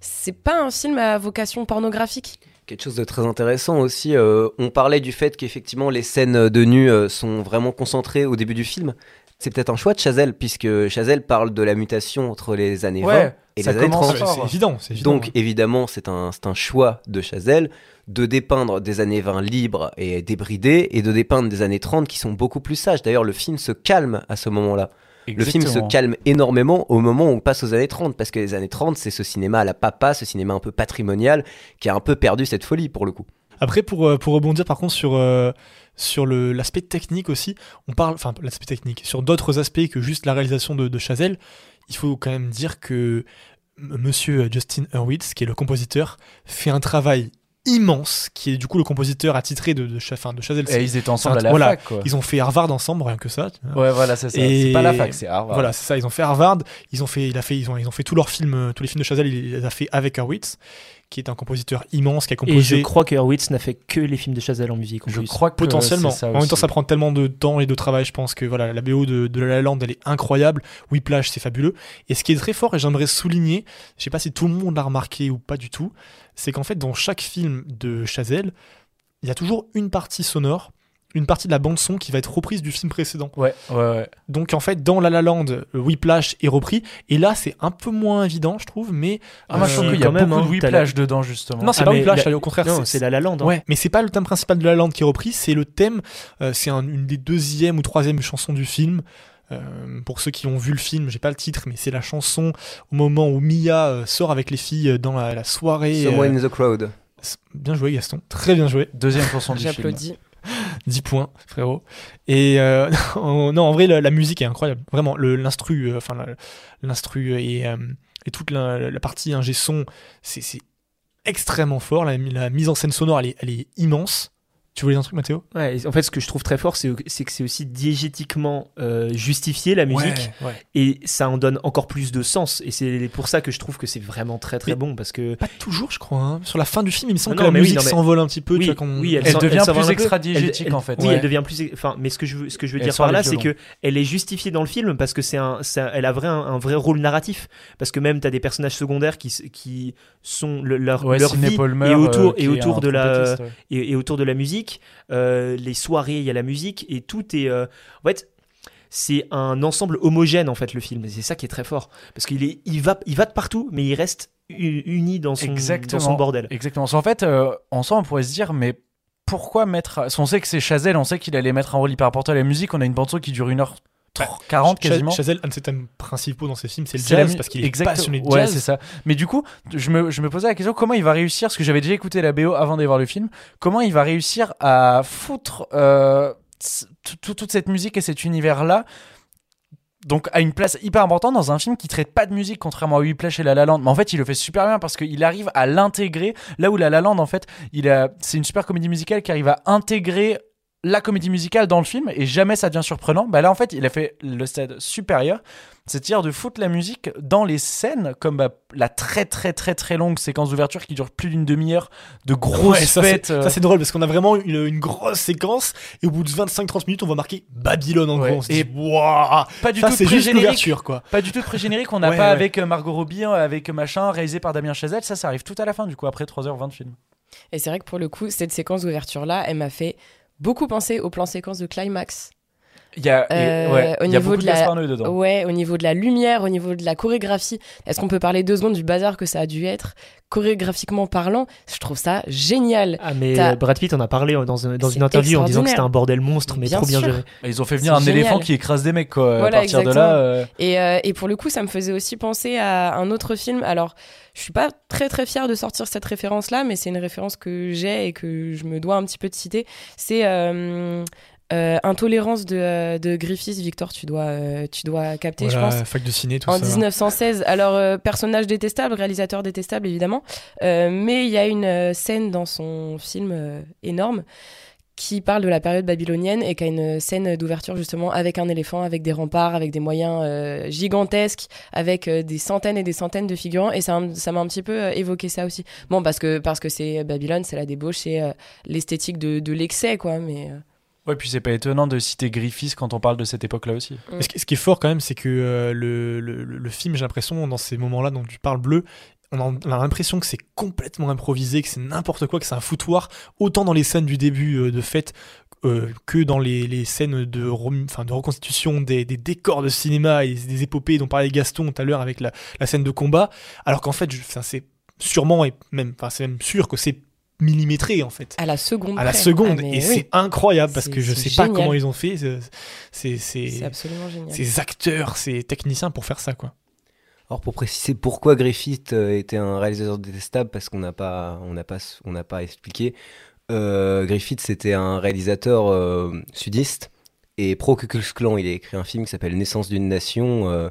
c'est pas un film à vocation pornographique. Quelque chose de très intéressant aussi, on parlait du fait qu'effectivement les scènes de nu sont vraiment concentrées au début du film. C'est peut-être un choix de Chazelle, puisque Chazelle parle de la mutation entre les années Ouais, 20 et les années commence 30. Ouais, fort. c'est évident, c'est évident. Donc évidemment, c'est un, c'est un choix de Chazelle de dépeindre des années 20 libres et débridées et de dépeindre des années 30 qui sont beaucoup plus sages. D'ailleurs, le film se calme à ce moment-là. Le film se calme énormément au moment où on passe aux années 30, parce que les années 30, c'est ce cinéma à la papa, ce cinéma un peu patrimonial, qui a un peu perdu cette folie pour le coup. Après, pour, euh, pour rebondir par contre sur, euh, sur l'aspect technique aussi, on parle, enfin l'aspect technique, sur d'autres aspects que juste la réalisation de, de Chazelle, il faut quand même dire que m- monsieur Justin Hurwitz, qui est le compositeur, fait un travail immense, qui est du coup le compositeur attitré de, de, Chazelle. Et ils étaient ensemble à la voilà, fac quoi. Ils ont fait Harvard ensemble, rien que ça. Ouais, voilà, c'est ça. C'est pas la fac, c'est Harvard. Voilà, c'est ça. Ils ont fait Harvard. Ils ont fait, il a fait, ils ont, ils ont fait tous leurs films, tous les films de Chazelle. Il les a fait avec Hurwitz, qui est un compositeur immense, qui a Et composé. je crois que Hurwitz n'a fait que les films de Chazelle en musique. en Je plus. crois que Potentiellement. c'est ça en même temps, ça prend tellement de temps et de travail, je pense que voilà, la BO de, de La La Land, elle est incroyable. Whiplash, c'est fabuleux. Et ce qui est très fort, et j'aimerais souligner, je sais pas si tout le monde l'a remarqué ou pas du tout, c'est qu'en fait, dans chaque film de Chazelle, il y a toujours une partie sonore, une partie de la bande son qui va être reprise du film précédent. Ouais, ouais, ouais. Donc en fait, dans La La Land, euh, Whiplash est repris, et là, c'est un peu moins évident, je trouve, mais Ah, moi je Euh, trouve qu'il y a même, beaucoup hein, de la- whiplash dedans justement. non, c'est Ah, pas mais Whiplash, la- au contraire, c'est La La Land. hein. Ouais, mais c'est pas le thème principal de La Land qui est repris, c'est le thème, euh, c'est un- une des deuxième ou troisième chansons du film. Euh, pour ceux qui ont vu le film, j'ai pas le titre, mais c'est la chanson au moment où Mia euh, sort avec les filles dans la, la soirée. Someone euh, in the crowd. bien joué Gaston, très bien joué. Deuxième chanson du film. j'applaudis 10 points, frérot. Et euh, non, en vrai, la, musique est incroyable. Vraiment, l'instru, euh, enfin, l'instru et, euh, et toute la, la partie ingé son, c'est c'est extrêmement fort. La, la mise en scène sonore, elle est, elle est immense. Tu voulais dire un truc, Mathéo? Ouais, en fait, ce que je trouve très fort, c'est que c'est aussi diégétiquement euh, justifié la musique, Ouais, ouais. et ça en donne encore plus de sens. Et c'est pour ça que je trouve que c'est vraiment très très Mais- bon parce que Pas toujours, je crois. hein. Sur la fin du film, il me semble Non, que la oui, musique mais- s'envole un petit peu. tu oui, vois, qu'on- oui, Elle s'en- devient s'envole plus extra-diégétique, Elle- en fait. Oui, Ouais. elle devient plus. Enfin, mais ce que je veux, ce que je veux Elle dire par là, c'est que elle est justifiée dans le film parce que c'est un, ça- elle a vrai, un, un vrai rôle narratif. Parce que même t'as des personnages secondaires qui, s- qui sont le- leur, Ouais, leur Sidney vie Palmer, et autour euh, et est autour de la et autour de la musique, euh, les soirées, il y a la musique et tout est. euh, en fait, c'est un ensemble homogène en fait le film. C'est ça qui est très fort parce qu'il est, il va, il va de partout, mais il reste uni dans son, dans Exactement. son bordel. Exactement. En fait, euh, en soi, on pourrait se dire, mais pourquoi mettre. On sait que c'est Chazelle, on sait qu'il allait mettre un rôle hyper important à la musique. On a une bande qui dure 1h40 Cha- quasiment. Chazelle, un de ses thèmes principaux dans ses films, c'est le jazz, parce qu'il est passionné de Ouais, jazz. c'est ça. Mais du coup, je me, je me posais la question comment il va réussir, parce que j'avais déjà écouté la BO avant d'aller voir le film, comment il va réussir à foutre euh, toute cette musique et cet univers-là donc à une place hyper importante dans un film qui traite pas de musique contrairement à Whiplash et La La Land mais en fait il le fait super bien parce qu'il arrive à l'intégrer là où La La Land en fait il a c'est une super comédie musicale qui arrive à intégrer la comédie musicale dans le film et jamais ça devient surprenant bah là en fait il a fait le stade supérieur c'est-à-dire de foutre la musique dans les scènes comme bah, la très très très très longue séquence d'ouverture qui dure plus d'une demi-heure de grosses Ouais, ça, fêtes c'est- euh, ça, c'est drôle parce qu'on a vraiment une, une grosse séquence et au bout de 25-30 minutes on va marquer Babylone en Ouais, gros. On se et dit, Waouh pas du Ça tout c'est de juste pré-générique l'ouverture quoi. Pas du tout de pré-générique, on n'a Ouais, pas ouais. avec euh, Margot Robbie, euh, avec machin, réalisé par Damien Chazelle, ça, ça arrive tout à la fin, du coup, après 3h20 de film. Et c'est vrai que pour le coup, cette séquence d'ouverture-là, elle m'a fait beaucoup penser au plan séquence de Climax. Il y a, Euh, ouais, au il y a niveau beaucoup de de la- Noé dedans. Ouais, au niveau de la lumière, au niveau de la chorégraphie. Est-ce qu'on peut parler deux secondes du bazar que ça a dû être? Chorégraphiquement parlant Je trouve ça génial. Ah, mais T'as- Brad Pitt en a parlé dans, un- dans C'est une interview en disant que c'était un bordel monstre, mais Bien trop bien sûr. géré. Ils ont fait venir un éléphant qui écrase des mecs, quoi. Voilà, à partir de là. euh, Et, euh, et pour le coup, ça me faisait aussi penser à un autre film. Alors, je suis pas très très fière de sortir cette référence-là, mais c'est une référence que j'ai et que je me dois un petit peu de citer. C'est euh, euh, Intolérance de, euh, de Griffiths. Victor, tu dois, euh, tu dois capter, je pense. fac de ciné, tout En ça. 1916. Alors, euh, personnage détestable, réalisateur détestable, évidemment. Mais il y a une scène dans son film énorme qui parle de la période babylonienne et qui a une scène d'ouverture justement avec un éléphant, avec des remparts, avec des moyens euh, gigantesques, avec euh, des centaines et des centaines de figurants. Et ça, ça m'a un petit peu euh, évoqué ça aussi. Bon, parce que parce que c'est Babylone, c'est la débauche, c'est euh, l'esthétique de, de l'excès, quoi. Mais euh, Ouais, puis c'est pas étonnant de citer Griffiths quand on parle de cette époque-là aussi. Mais ce, qui- ce qui est fort quand même, c'est que euh, le, le- le film, j'ai l'impression, dans ces moments-là dont tu parles bleu, on, a l'impression que c'est complètement improvisé, que c'est n'importe quoi, que c'est un foutoir, autant dans les scènes du début euh, de fête euh, que dans les, les scènes de, rem- enfin, de reconstitution des, des décors de cinéma et des épopées dont parlait Gaston tout à l'heure avec la, la scène de combat, alors qu'en fait, c'est sûrement, et même, enfin, c'est même sûr que c'est millimétré en fait à la seconde. à la seconde Ah, et oui, c'est incroyable parce que je sais pas comment ils ont fait c'est c'est absolument génial. ces acteurs, ces techniciens pour faire ça, quoi. Alors pour préciser pourquoi Griffith euh, était un réalisateur détestable, parce qu'on n'a pas, pas, expliqué. Euh, Griffith c'était un réalisateur euh, sudiste et pro Ku Klux Klan. Il a écrit un film qui s'appelle Naissance d'une nation,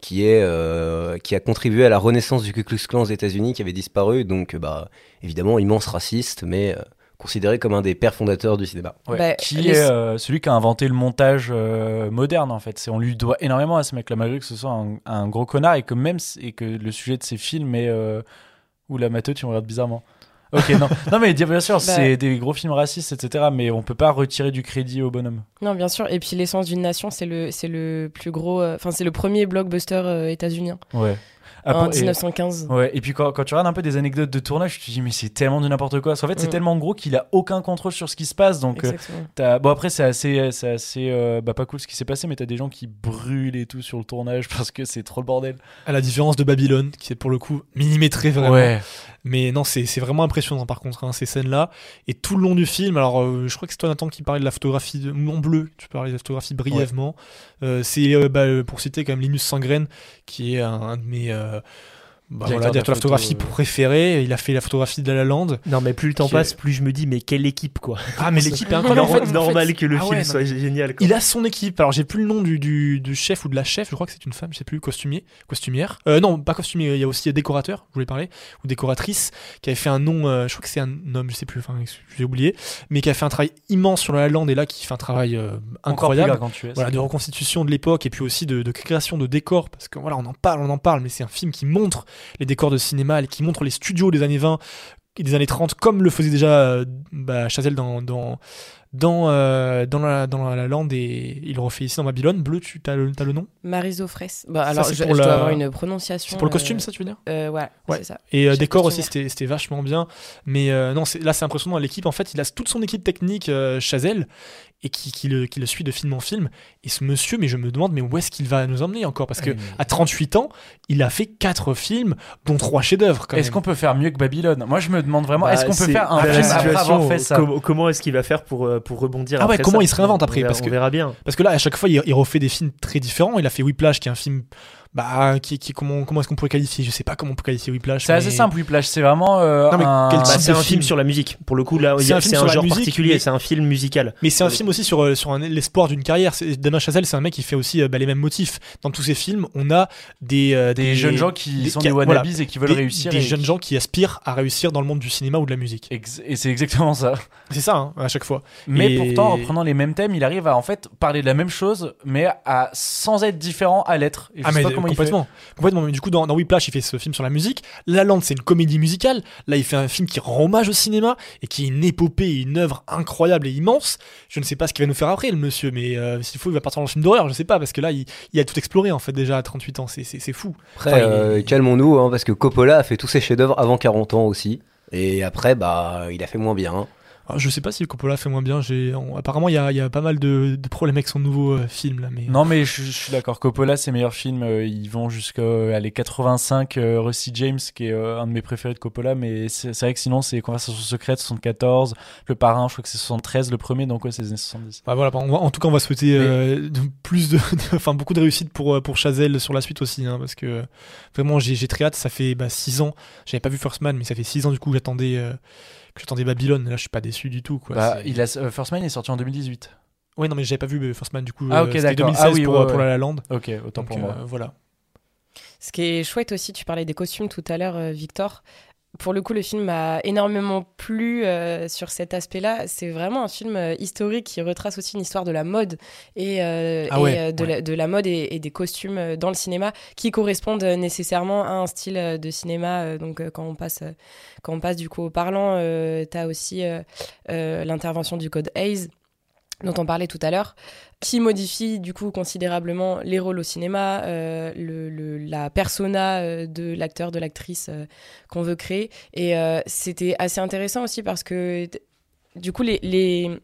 qui est, a contribué à la renaissance du Ku Klux Klan aux États-Unis, qui avait disparu. Donc bah évidemment immense raciste, mais considéré comme un des pères fondateurs du cinéma. Ouais, Bah, qui les- est euh, celui qui a inventé le montage euh, moderne en fait. C'est on lui doit énormément à ce mec-là malgré que ce soit un, un gros connard et que même et que le sujet de ses films est euh... ou la Matheux tu me regardes bizarrement. Ok non non mais bien sûr c'est des gros films racistes etc mais on peut pas retirer du crédit au bonhomme. Non, bien sûr. Et puis l'essence d'une nation, c'est le, c'est le plus gros. euh, Enfin, c'est le premier blockbuster euh, états-unien Ouais. En Après- et- 1915. Ouais, et puis quand, quand tu regardes un peu des anecdotes de tournage, tu te dis, mais c'est tellement du n'importe quoi. Parce qu'en fait, c'est Mm. tellement gros qu'il a aucun contrôle sur ce qui se passe. Donc, euh, t'as- bon, après, c'est assez, c'est assez euh, bah, pas cool ce qui s'est passé, mais t'as des gens qui brûlent et tout sur le tournage parce que c'est trop le bordel. À la différence de Babylone, qui est pour le coup millimétré vraiment. Mais non, c'est c'est vraiment impressionnant par contre, hein, ces scènes-là. Et tout le long du film, alors euh, je crois que c'est toi Nathan qui parlait de la photographie de, en bleu, tu parlais de la photographie brièvement. Euh, c'est euh, bah, pour citer quand même Linus Sangren, qui est un, un de mes bah, Directeur voilà, de directeur de la photo, photographie euh. préférés. Il a fait la photographie de La La Land. Non, mais plus le temps est- passe, plus je me dis, mais quelle équipe, quoi. Ah, mais l'équipe est Normal, incroyable. En fait- en normal fait- que le Ah film ouais, soit non. génial, quoi. Il a son équipe. Alors j'ai plus le nom du, du, du chef ou de la chef. Je crois que c'est une femme. Je sais plus. Costumier, costumière. Euh, non, pas costumier. Il y a aussi décorateur. Je voulais parler ou décoratrice qui avait fait un nom. euh, je crois que c'est un homme. Je sais plus. Enfin, j'ai oublié. Mais qui a fait un travail immense sur la La Land et là qui fait un travail euh, incroyable. Voilà, de reconstitution de l'époque et puis aussi de, de création de décors parce que voilà, on en parle, on en parle, mais c'est un film qui montre les décors de cinéma, qui montre les studios des années 20 et des années 30 comme le faisait déjà euh, bah, Chazelle dans dans, euh, dans, la, dans la lande et il le refait ici dans Babylone. Bleu, tu as le, nom? Mariso Fraisse. Bah, Ça, alors, je, pour je la- dois avoir une prononciation. C'est pour le euh, costume, ça, tu veux dire? euh, ouais, Ouais. c'est ça. Et euh, décor aussi, c'était c'était vachement bien. Mais euh, non, là, c'est impressionnant. L'équipe, en fait, il a toute son équipe technique, euh, Chazelle, et qui, qui le, qui le suit de film en film. Et ce monsieur, mais je me demande, mais où est-ce qu'il va nous emmener encore? Parce que Ah, mais- à 38 ans, il a fait 4 films, dont 3 chefs-d'œuvre. Est-ce qu'on peut faire mieux que Babylone? Moi, je me demande vraiment, Bah, est-ce qu'on peut faire un film après avoir fait ça? Comment, comment est-ce qu'il va faire pour, euh, pour rebondir Ah ouais, après comment ça il se réinvente après, on verra, parce on que- verra bien. Parce que là, à chaque fois, il, il refait des films très différents. Il a fait Whiplash, qui est un film. Bah, qui, qui comment, comment est-ce qu'on pourrait qualifier? Je sais pas comment on peut qualifier Whiplash. C'est assez simple, Whiplash. C'est vraiment euh, Non, mais un... quel Bah, c'est de un film film sur la musique? Pour le coup, là, C'est a- un film un, sur genre musique, particulier. mais- C'est un film musical. Mais c'est un film aussi sur, euh, sur un- l'espoir d'une carrière. C'est- Damien Chazelle, c'est un mec qui fait aussi euh, bah, les mêmes motifs. Dans tous ses films, on a des, euh, des, jeunes gens qui des- sont qui- des voilà, wannabes et qui veulent des, réussir. Des et... jeunes gens qui aspirent à réussir dans le monde du cinéma ou de la musique. Ex- Et c'est exactement ça. C'est ça, hein, à chaque fois. Mais Et- pourtant, en reprenant les mêmes thèmes, il arrive à en fait parler de la même chose, mais à, sans être différent à l'être. Et je Ah mais il fait. complètement, complètement. Mais du coup, dans, dans Whiplash, il fait ce film sur la musique. La Land, c'est une comédie musicale. Là, il fait un film qui rend hommage au cinéma et qui est une épopée, une œuvre incroyable et immense. Je ne sais pas ce qu'il va nous faire après, le monsieur, mais euh, s'il faut, il va partir dans le film d'horreur. Je sais pas parce que là, il, il a tout exploré en fait déjà à 38 ans. C'est- C'est c'est fou. Après, Enfin, il est- euh, calmons-nous, hein, parce que Coppola a fait tous ses chefs-d'œuvre avant 40 ans aussi. Et après, bah, il a fait moins bien. hein. Alors, je sais pas si Coppola fait moins bien. J'ai, on- apparemment, il y a, y a pas mal de, de problèmes avec son nouveau euh, film là, mais. Non, mais je, je suis d'accord. Coppola, ses meilleurs films, euh, ils vont jusqu'à les 85. euh, Rusty James, qui est euh, un de mes préférés de Coppola, mais c'est vrai que sinon, c'est Conversation secrète, 74. Le Parrain, je crois que c'est 73 le premier, donc ouais, c'est les années 70. Bah voilà, on va- en tout cas, on va souhaiter euh, de- plus de, enfin beaucoup de réussite pour euh, pour Chazelle sur la suite aussi, hein, parce que vraiment j'ai très hâte. Ça fait 6 ans, j'avais pas vu First Man, mais ça fait 6 ans du coup que j'attendais euh, j'attendais Babylone. Là, je suis pas déçu du tout. Quoi. Bah, il a, euh, First Man est sorti en 2018. Oui, non, mais j'avais pas vu euh, First Man du coup. Ah, euh, ok, c'était d'accord. 2016 Ah oui, pour, ouais, euh, pour. La La Land. Ok, autant Donc, pour moi. euh, voilà. Ce qui est chouette aussi, tu parlais des costumes tout à l'heure, euh, Victor. Pour le coup, le film m'a énormément plu euh, sur cet aspect-là. C'est vraiment un film euh, historique qui retrace aussi une histoire de la mode et, euh, Ah et, ouais, de, ouais. la, de la mode et, et des costumes dans le cinéma qui correspondent nécessairement à un style de cinéma. Donc, quand on passe, quand on passe du coup au parlant, tu as aussi l'intervention du code Hayes dont on parlait tout à l'heure, qui modifie du coup considérablement les rôles au cinéma, euh, la persona euh, de l'acteur, de l'actrice euh, qu'on veut créer. Et c'était assez intéressant aussi parce que du coup les,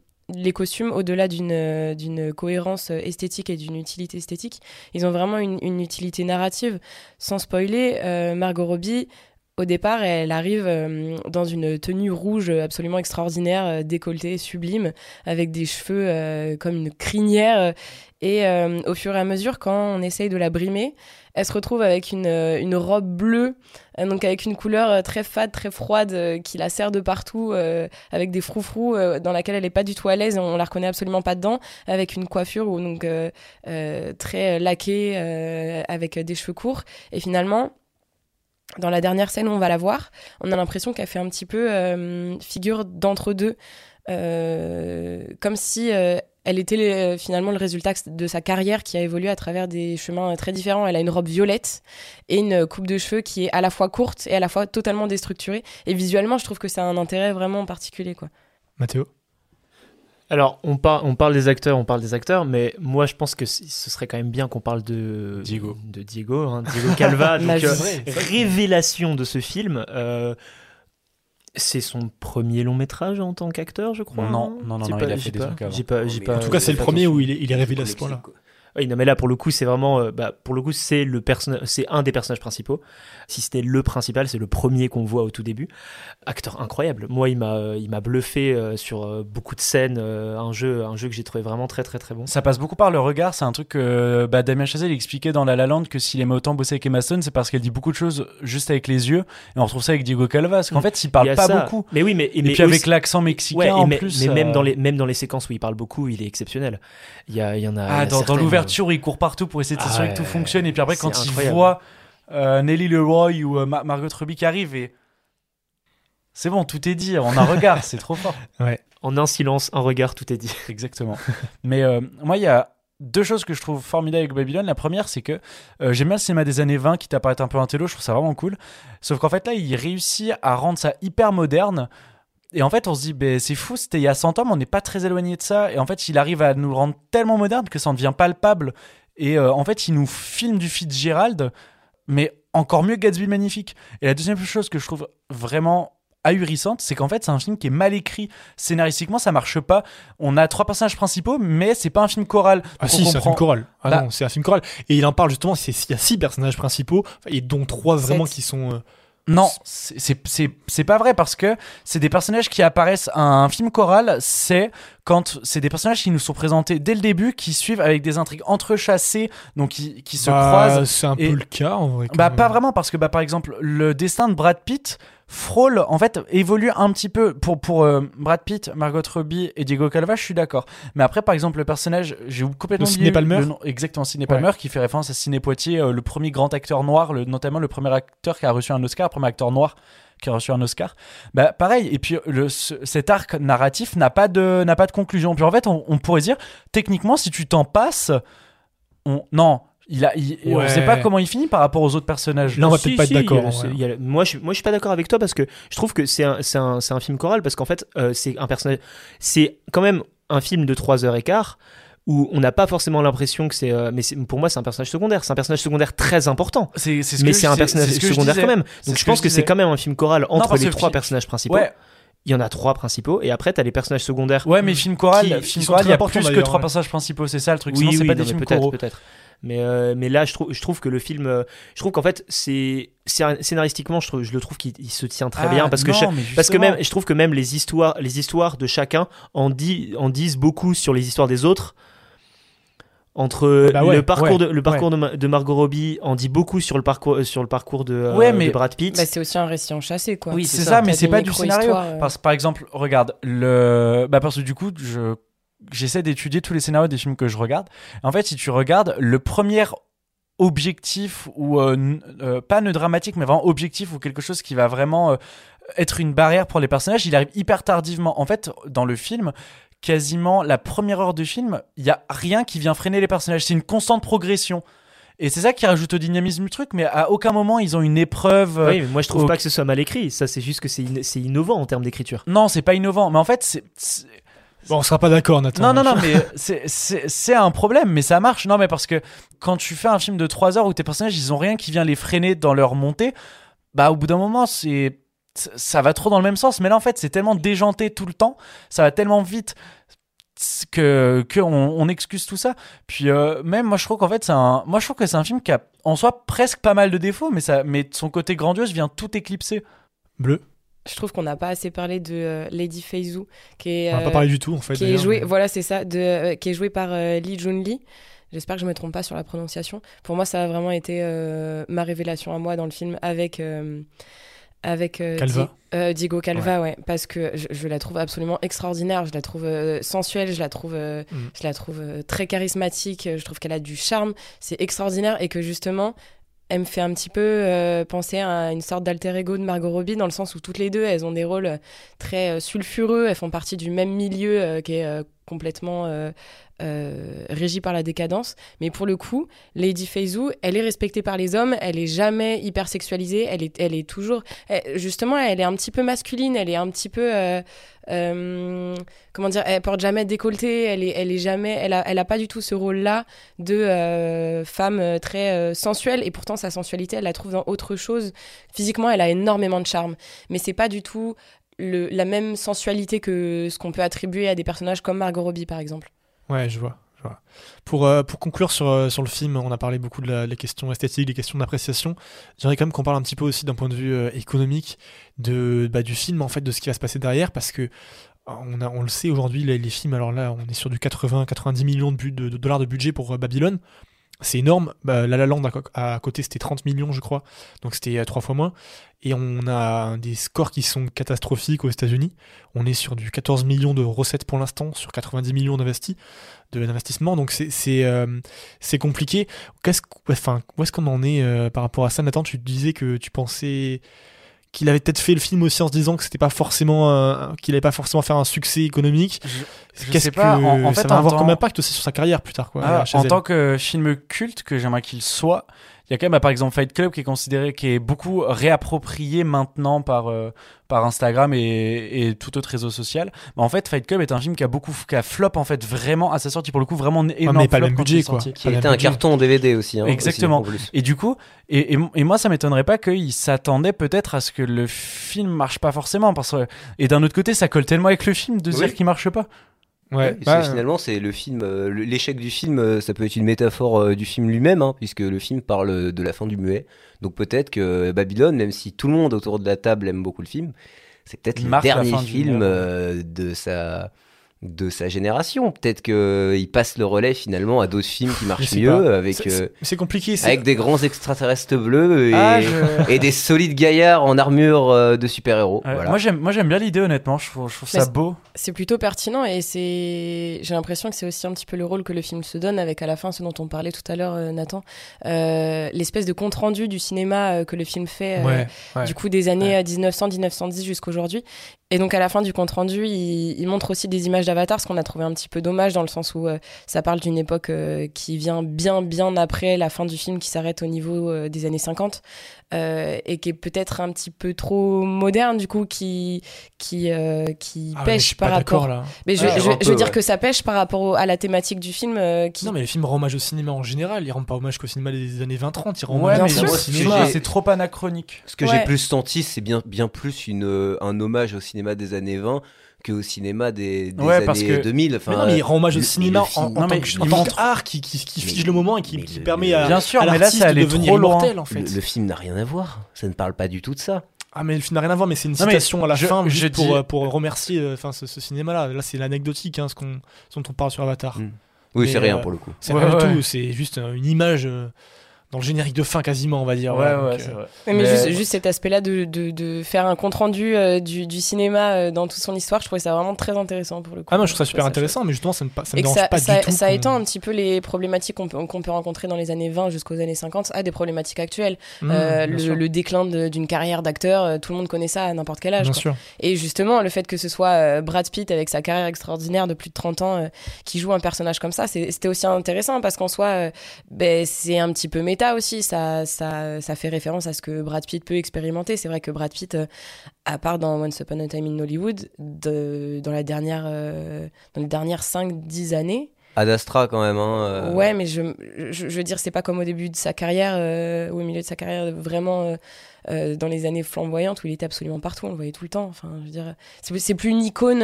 costumes, au-delà d'une cohérence esthétique et d'une utilité esthétique, ils ont vraiment une, utilité narrative. Sans spoiler, Margot Robbie, au départ, elle arrive euh, dans une tenue rouge absolument extraordinaire, euh, décolletée, sublime, avec des cheveux euh, comme une crinière. Et au fur et à mesure, quand on essaye de la brimer, elle se retrouve avec une, une robe bleue, donc avec une couleur très fade, très froide, qui la serre de partout, avec des froufrous dans laquelle elle n'est pas du tout à l'aise, on la reconnaît absolument pas dedans, avec une coiffure donc très laquée, avec des cheveux courts. Et finalement, dans la dernière scène où on va la voir, on a l'impression qu'elle fait un petit peu euh, figure d'entre-deux, euh, comme si euh, elle était finalement le résultat de sa carrière qui a évolué à travers des chemins très différents. Elle a une robe violette et une coupe de cheveux qui est à la fois courte et à la fois totalement déstructurée. Et visuellement, je trouve que ça a un intérêt vraiment particulier. Quoi. Mathéo? Alors, on, par- on parle des acteurs, on parle des acteurs, mais moi je pense que ce serait quand même bien qu'on parle de Diego. de Diego, hein, Diego Calva, donc euh, C'est vrai, révélation de ce film. euh, c'est son premier long métrage en tant qu'acteur, je crois. Non, non, non, J'ai non, pas- il a fait des pas- trucs avant. J'ai pas, j'ai mais pas- En tout cas, c'est le premier où il est, il est révélé à ce point-là. Oui, non, mais là, pour le coup, c'est vraiment. euh, bah, pour le coup, c'est le c'est un des personnages principaux. Si c'était le principal, c'est le premier qu'on voit au tout début. Acteur incroyable. Moi, il m'a, euh, il m'a bluffé euh, sur beaucoup de scènes. un jeu, un jeu que j'ai trouvé vraiment très, très, très bon. Ça passe beaucoup par le regard. C'est un truc que bah, Damien Chazelle expliquait dans La La Land que s'il aimait autant bosser avec Emma Stone, c'est parce qu'elle dit beaucoup de choses juste avec les yeux. Et on retrouve ça avec Diego Calva. Parce qu'en fait, il parle pas ça. beaucoup. Mais oui, mais Et mais puis avec l'accent mexicain Ouais, en mais, plus. mais même dans les même dans les séquences où il parle beaucoup, il est exceptionnel. Il y a, il y en a. Ah, dans, dans certaines, l'ouverture, il court partout pour essayer de Ah s'assurer que tout ouais, fonctionne. Et puis après, quand il voit euh, Nelly Leroy ou euh, Ma- Margot Robbie qui arrive, et c'est bon, tout est dit. En un regard, c'est trop fort. euh, En un silence, un regard, tout est dit. Exactement. Mais euh, moi, il y a deux choses que je trouve formidables avec Babylone. La première, c'est que euh, j'aime bien le cinéma des années 20 qui t'apparaît un peu intello. Je trouve ça vraiment cool. Sauf qu'en fait, là, il réussit à rendre ça hyper moderne. Et en fait, on se dit, ben, c'est fou, c'était il y a 100 ans, mais on n'est pas très éloigné de ça. Et en fait, il arrive à nous le rendre tellement moderne que ça en devient palpable. Et euh, en fait, il nous filme du Fitzgerald, mais encore mieux que Gatsby Magnifique. Et la deuxième chose que je trouve vraiment ahurissante, c'est qu'en fait, c'est un film qui est mal écrit. Scénaristiquement, ça marche pas. On a trois personnages principaux, mais c'est pas un film choral. Ah si, c'est un film choral. Ah Bah- non, c'est un film choral. Et il en parle justement, c'est- il y a six personnages principaux, et dont trois vraiment Sept. qui sont... euh, Non, c'est- c'est c'est- c'est pas vrai parce que c'est des personnages qui apparaissent à un film choral, c'est quand c'est des personnages qui nous sont présentés dès le début, qui suivent avec des intrigues entrechassées, donc qui, qui se bah, croisent. C'est un et- peu le cas en vrai. Bah même. pas vraiment parce que bah par exemple le destin de Brad Pitt frôle en fait évolue un petit peu pour pour euh, Brad Pitt, Margot Robbie et Diego Calva, je suis d'accord. Mais après par exemple le personnage, j'ai complètement oublié Palmer le nom- exactement Sidney Ouais. Palmer qui fait référence à Sidney Poitier, euh, le premier grand acteur noir, le, notamment le premier acteur qui a reçu un Oscar, le premier acteur noir qui a reçu un Oscar. Bah pareil et puis le, ce- cet arc narratif n'a pas de n'a pas de conclusion. Puis en fait on, on pourrait dire techniquement si tu t'en passes on non il a, il- on Ouais. sait pas comment il finit par rapport aux autres personnages. Là, on va Si, peut-être pas être si, d'accord. moi, je, moi, je suis pas d'accord avec toi parce que je trouve que c'est un, c'est un, c'est un film choral parce qu'en fait, euh, c'est un personnage. C'est quand même un film de 3 heures et quart où on n'a pas forcément l'impression que c'est. euh, mais pour moi, c'est un personnage secondaire. C'est un personnage secondaire très important. Ce mais c'est je un personnage je secondaire quand même. Donc je pense je que c'est quand même un film choral entre parce les trois personnages principaux. Ouais, il y en a trois principaux et après t'as les personnages secondaires. Ouais, mais film choral, film choral, il y a plus que trois ouais. personnages principaux, c'est ça le truc. Oui, Sinon, c'est oui, pas non, des films peut-être, peut-être. Mais, euh, mais là, je trouve, je trouve que le film, euh, je trouve qu'en fait, c'est scénaristiquement, je, trouve- je le trouve qu'il il se tient très Ah, bien parce que non, mais parce que même, je trouve que même les histoires, les histoires de chacun en, dit, en disent beaucoup sur les histoires des autres. Entre Bah ouais, le parcours, ouais, de, le parcours de, Ma- de Margot Robbie en dit beaucoup sur le parcours, euh, sur le parcours de, euh, mais- de Brad Pitt. Bah, c'est aussi un récit enchâssé, quoi. Oui, c'est c'est ça. ça, mais c'est pas du scénario. euh. Parce, par exemple, regarde, le... bah, parce que du coup, je... j'essaie d'étudier tous les scénarios des films que je regarde. En fait, si tu regardes, le premier objectif, ou euh, euh, pas ne dramatique, mais vraiment objectif, ou quelque chose qui va vraiment euh, être une barrière pour les personnages, il arrive hyper tardivement. En fait, dans le film, quasiment la première heure du film, il y a rien qui vient freiner les personnages. C'est une constante progression. Et c'est ça qui rajoute au dynamisme du truc, mais à aucun moment ils ont une épreuve. Oui, mais moi je trouve pas que ce soit mal écrit. Ça, c'est juste que c'est in- c'est innovant en termes d'écriture. Non, c'est pas innovant. Mais en fait, c'est. c'est- Bon, on sera pas d'accord, Nathan. Non, non, non, mais c'est- c'est c'est un problème, mais ça marche. Non, mais parce que quand tu fais un film de 3 heures où tes personnages, ils ont rien qui vient les freiner dans leur montée, bah au bout d'un moment, c'est. Ça va trop dans le même sens. Mais là, en fait, c'est tellement déjanté tout le temps, ça va tellement vite que, que on, on excuse tout ça. Puis euh, même, moi, je trouve qu'en fait, c'est un. Moi, je trouve que c'est un film qui a en soi presque pas mal de défauts, mais, ça, mais son côté grandiose vient tout éclipser. Bleu. Je trouve qu'on n'a pas assez parlé de euh, Lady Feizu, qui est, On pas euh, parlé du tout, en fait. qui est jouée, mais- voilà, c'est ça, de, euh, qui est jouée par euh, Lee Jun Lee. J'espère que je me trompe pas sur la prononciation. Pour moi, ça a vraiment été euh, ma révélation à moi dans le film avec euh, avec euh, Calva. Di- euh, Diego Calva, ouais. parce que je, je la trouve absolument extraordinaire. Je la trouve euh, sensuelle, je la trouve, Mm. je la trouve très charismatique. Je trouve qu'elle a du charme. C'est extraordinaire et que justement, elle me fait un petit peu penser à une sorte d'alter ego de Margot Robbie dans le sens où toutes les deux, elles ont des rôles très sulfureux. Elles font partie du même milieu qui est complètement euh, euh, régi par la décadence. Mais pour le coup, Lady Feizu, elle est respectée par les hommes. Elle est jamais hyper sexualisée. Elle est, elle est toujours, elle- justement, elle est un petit peu masculine. Elle est un petit peu, euh, comment dire, elle porte jamais décolleté. Elle est, elle est jamais, elle a, elle a pas du tout ce rôle-là de femme très sensuelle. Et pourtant, sa sensualité, elle la trouve dans autre chose. Physiquement, elle a énormément de charme. Mais c'est pas du tout la même sensualité que ce qu'on peut attribuer à des personnages comme Margot Robbie, par exemple. Ouais, je vois. je vois. Pour, euh, pour conclure sur, euh, sur le film, on a parlé beaucoup de les questions esthétiques, des questions d'appréciation. J'aimerais quand même qu'on parle un petit peu aussi d'un point de vue euh, économique de, bah, du film, en fait, de ce qui va se passer derrière, parce que on, a, on le sait aujourd'hui, les, les films, alors là, on est sur du 80-90 millions de dollars de budget pour euh, Babylone. C'est énorme. Bah, la La Land à, côté, c'était 30 millions, je crois. Donc c'était euh, trois fois moins. Et on a des scores qui sont catastrophiques aux États-Unis. On est sur du 14 millions de recettes pour l'instant, sur 90 millions d'investis. Donc c'est euh, compliqué. Où est-ce qu'on en est euh, par rapport à ça? Nathan, tu disais que tu pensais qu'il avait peut-être fait le film aussi en se disant que c'était pas forcément un- qu'il allait pas forcément faire un succès économique. Je Qu'est-ce sais pas, que en- en ça fait, va avoir comme impact aussi sur sa carrière plus tard quoi Ah, en tant que film culte que j'aimerais qu'il soit, il y a quand même bah, par exemple Fight Club qui est considéré, qui est beaucoup réapproprié maintenant par, euh, par Instagram et, et tout autre réseau social. Mais en fait, Fight Club est un film qui a beaucoup, qui a flop en fait vraiment à sa sortie pour le coup vraiment énorme. mais pas le flop même quand budget, il est quoi. sorti. Qui était un carton en DVD aussi. hein, Exactement. aussi, en plus. Et du coup, et, et, et moi, ça m'étonnerait pas qu'il s'attendait peut-être à ce que le film marche pas forcément. Parce que, et d'un autre côté, ça colle tellement avec le film de Oui. dire qu'il marche pas. Ouais, bah, finalement, c'est le film, euh, l'échec du film, euh, ça peut être une métaphore euh, du film lui-même, hein, puisque le film parle de la fin du muet. Donc peut-être que Babylone, même si tout le monde autour de la table aime beaucoup le film, c'est peut-être le dernier film de sa de sa génération. Peut-être qu'il passe le relais finalement à d'autres films qui marchent mieux, pas. avec C'est- euh, compliqué. avec des grands extraterrestres bleus et, Ah, je- et des solides gaillards en armure euh, de super-héros. Ouais, voilà. Moi, j'aime, moi, j'aime bien l'idée, honnêtement. Je trouve, je trouve Mais ça c'est- beau. C'est plutôt pertinent et c'est. J'ai l'impression que c'est aussi un petit peu le rôle que le film se donne avec à la fin ce dont on parlait tout à l'heure, euh, Nathan, Euh, l'espèce de compte rendu du cinéma euh, que le film fait. euh, ouais. Du coup, des années 1900-1910 jusqu'aujourd'hui. Et donc, à la fin du compte rendu, il, montre aussi des images d'Avatar, ce qu'on a trouvé un petit peu dommage dans le sens où euh, ça parle d'une époque euh, qui vient bien, bien après la fin du film qui s'arrête au niveau euh, des années 50 euh, et qui est peut-être un petit peu trop moderne, du coup, qui, qui, euh, qui Ah ouais, mais je pêche suis par pas rapport. là. Mais je, Ouais, je- un je veux dire ouais. que ça pêche par rapport au- à la thématique du film euh, qui. Non, mais les films rendent hommage au cinéma en général. Ils rendent pas hommage qu'au cinéma des années 20-30. Ils rendent Ouais, hommage mais au cinéma. C'est trop anachronique. Ce que Ouais. j'ai plus senti, c'est bien, bien plus une, un hommage au cinéma des années 20 qu'au cinéma des, des Ouais, parce années que- 2000. Enfin, Mais non, mais il rend hommage au cinéma en, film- en Non, tant que- qu'art qui, qui, qui Mais- fige le moment et qui, mais qui le- permet à, Bien sûr, à mais là, allé de devenir trop immortel en fait. le, le film n'a rien à voir. Ça ne parle pas du tout de ça. Ah mais le film n'a rien à voir, mais c'est une Non, citation à la je- fin je juste pour, dis- euh, pour remercier euh, enfin, ce, ce cinéma-là. Là c'est l'anecdotique, hein, ce, qu'on, ce dont on parle sur Avatar. Mm. Oui, Mais, c'est rien euh, pour le coup. C'est Ouais, rien du tout, c'est juste une image euh, dans le générique de fin quasiment, on va dire. Ouais, Voilà, ouais, donc, c'est euh, vrai. Mais, Mais- juste, juste cet aspect-là de, de, de faire un compte-rendu euh, du, du cinéma euh, dans toute son histoire, je trouvais ça vraiment très intéressant pour le coup. Ah non, je trouve ça super intéressant, mais justement ça me, ça me Et que dérange ça, pas ça, du tout. ça étend un petit peu les problématiques qu'on peut, qu'on peut rencontrer dans les années 20 jusqu'aux années 50 à des problématiques actuelles. Mmh, Euh, le, déclin d'une carrière d'acteur, tout le monde connaît ça à n'importe quel âge. Bien quoi. sûr. Et justement, le fait que ce soit Brad Pitt avec sa carrière extraordinaire de plus de 30 ans euh, qui joue un personnage comme ça, c'était aussi intéressant parce qu'en soi, euh, ben, c'est un petit peu méta aussi. Ça, ça, ça fait référence à ce que Brad Pitt peut expérimenter. C'est vrai que Brad Pitt, euh, à part dans Once Upon a Time in Hollywood, de, dans, la dernière, euh, dans les dernières 5-10 années, Ad Astra quand même. Hein, euh, Ouais, mais je, je, je veux dire, c'est pas comme au début de sa carrière, euh, ou au milieu de sa carrière, vraiment euh, dans les années flamboyantes où il était absolument partout, on le voyait tout le temps. Enfin, je veux dire, c'est plus une icône,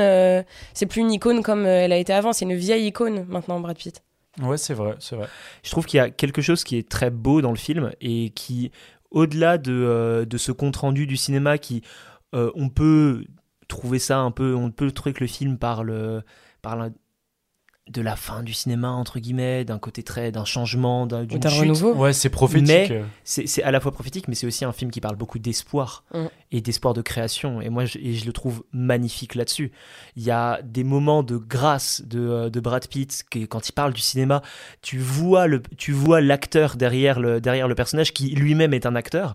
c'est plus une icône comme elle a été avant, c'est une vieille icône maintenant, Brad Pitt. Ouais, c'est vrai, c'est vrai. Je trouve qu'il y a quelque chose qui est très beau dans le film et qui, au-delà de, euh, de ce compte-rendu du cinéma qui, euh, on peut trouver ça un peu, on peut trouver que le film parle, parle de la fin du cinéma, entre guillemets, d'un côté très, d'un changement, d'un- d'une D'un chute. renouveau. Ouais, c'est prophétique. Mais- C'est c'est à la fois prophétique, mais c'est aussi un film qui parle beaucoup d'espoir Mm. et d'espoir de création. Et moi, je, et je le trouve magnifique là-dessus. Il y a des moments de grâce de, euh, de Brad Pitt, qui, quand il parle du cinéma, tu vois le, tu vois l'acteur derrière le, derrière le personnage qui lui-même est un acteur.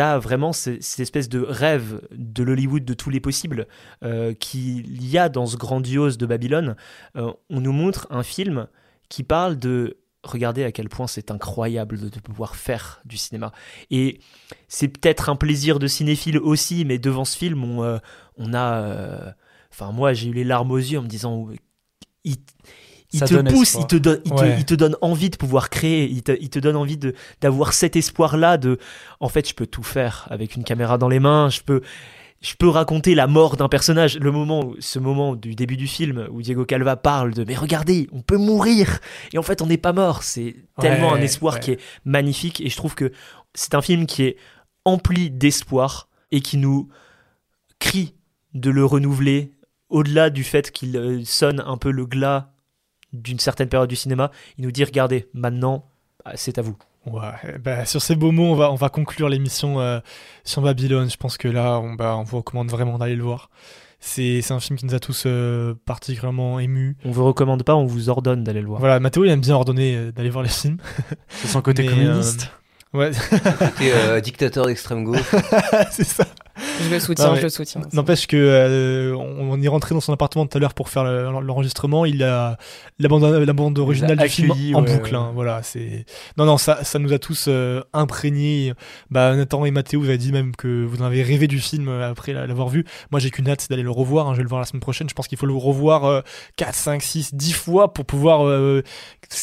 T'as vraiment ce- cette espèce de rêve de l'Hollywood de tous les possibles euh, qu'il y a dans ce grandiose de Babylone. Euh, on nous montre un film qui parle de regardez à quel point c'est incroyable de, pouvoir faire du cinéma. Et c'est peut-être un plaisir de cinéphile aussi, mais devant ce film, on, euh, on a... Enfin, moi, j'ai eu les larmes aux yeux en me disant... Il, il Ça te pousse, espoir. il te, donne, il, te, Ouais. il te donne envie de pouvoir créer, il te, il te donne envie d'avoir cet espoir-là de... En fait, je peux tout faire avec une caméra dans les mains, je peux... Je peux raconter la mort d'un personnage. Le moment, ce moment du début du film où Diego Calva parle de mais regardez, on peut mourir et en fait on n'est pas mort. C'est tellement Ouais, un espoir ouais. qui est magnifique et je trouve que c'est un film qui est empli d'espoir et qui nous crie de le renouveler au-delà du fait qu'il euh, sonne un peu le glas d'une certaine période du cinéma. Il nous dit regardez, maintenant ah, c'est à vous. Ouais, bah, sur ces beaux mots, on va, on va conclure l'émission euh, sur Babylone. Je pense que là, on, bah, on vous recommande vraiment d'aller le voir. C'est c'est un film qui nous a tous euh, particulièrement émus. On vous recommande pas, on vous ordonne d'aller le voir. Voilà, Mathéo, il aime bien ordonner euh, d'aller voir les films. C'est son côté Mais, communiste. Ouais, C'était euh, dictateur d'extrême gauche. c'est ça. Je le soutiens, Non, mais- je le soutiens. N'empêche que euh, on, on est rentré dans son appartement tout à l'heure pour faire le- l'enregistrement. Il a la bande, la bande originale du film en ouais, boucle. ouais. hein, voilà, c'est non non ça ça nous a tous euh, imprégnés. Bah Nathan et Mathéo vous avez dit même que vous en avez rêvé du film euh, après la- l'avoir vu. Moi j'ai qu'une hâte c'est d'aller le revoir. hein, je vais le voir la semaine prochaine. Je pense qu'il faut le revoir euh, 4, 5, 6, 10 fois pour pouvoir euh,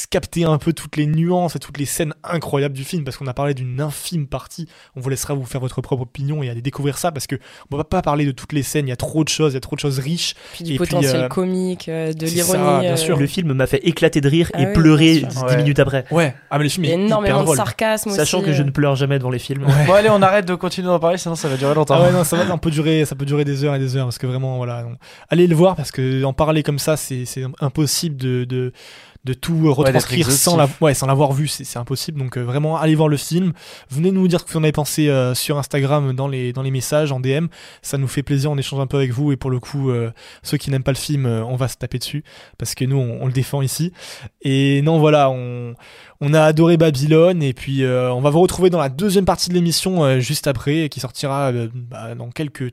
capter un peu toutes les nuances et toutes les scènes incroyables du film parce qu'on a parlé d'une infime partie. On vous laissera vous faire votre propre opinion et aller découvrir ça parce que on va pas parler de toutes les scènes. Il y a trop de choses, il y a trop de choses riches. Puis du Et puis, potentiel euh, comique, euh, de l'ironie. bien euh, sûr. Le film m'a fait éclater de rire Ah et oui, pleurer bien dix sûr. Ouais. minutes après. Ouais. Ah mais le film Il y est a énormément hyper de sarcasme Sachant aussi. que je ne pleure jamais devant les films. Bon, allez, on arrête de continuer d'en parler, sinon ça va durer longtemps. Ah ouais non ça va on peut durer ça peut durer des heures et des heures parce que vraiment voilà allez le voir parce que en parler comme ça c'est c'est impossible de, de de tout retranscrire d'être sans la, exhaustif. ouais, sans l'avoir vu, c'est impossible. Donc euh, vraiment, allez voir le film. Venez nous dire ce que vous en avez pensé euh, sur Instagram dans les, dans les messages, en DM. Ça nous fait plaisir, on échange un peu avec vous. Et pour le coup, euh, ceux qui n'aiment pas le film, euh, on va se taper dessus parce que nous, on, on le défend ici. Et non, voilà, on, on a adoré Babylone. Et puis, euh, on va vous retrouver dans la deuxième partie de l'émission euh, juste après, qui sortira euh, bah, dans quelques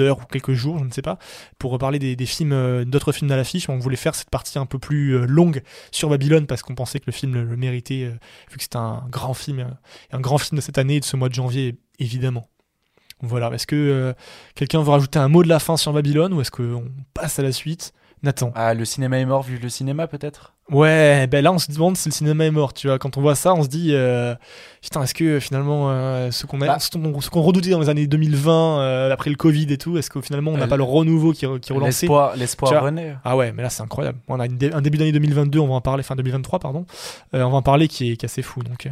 heures ou quelques jours, je ne sais pas, pour reparler des, films, euh, d'autres films à l'affiche. On voulait faire cette partie un peu plus euh, longue sur Babylone parce qu'on pensait que le film le, méritait, euh, vu que c'était un grand film, un grand film de cette année et de ce mois de janvier, évidemment. Voilà, est-ce que quelqu'un veut rajouter un mot de la fin sur Babylone ou est-ce qu'on passe à la suite? Nathan. Ah, le cinéma est mort, vive le cinéma peut-être? Ouais, ben là on se demande si le cinéma est mort, tu vois. Quand on voit ça, on se dit, euh, putain, est-ce que finalement euh, ce qu'on Bah. ce qu'on redoutait dans les années 2020, euh, après le Covid et tout, est-ce que finalement on n'a pas le renouveau qui, qui est relancé? L'espoir, renaît. Ah ouais, mais là c'est incroyable. On a une dé- un début d'année 2022, on va en parler, fin 2023, pardon. On va en parler qui est, qui est assez fou. Donc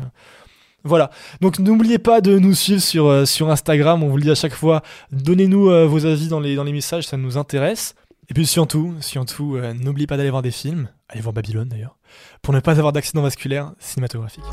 voilà. Donc n'oubliez pas de nous suivre sur, euh, sur Instagram, on vous le dit à chaque fois. Donnez-nous euh, vos avis dans les, dans les messages, ça nous intéresse. Et puis surtout, surtout, euh, n'oubliez pas d'aller voir des films. Allez voir Babylone d'ailleurs. Pour ne pas avoir d'accident vasculaire cinématographique.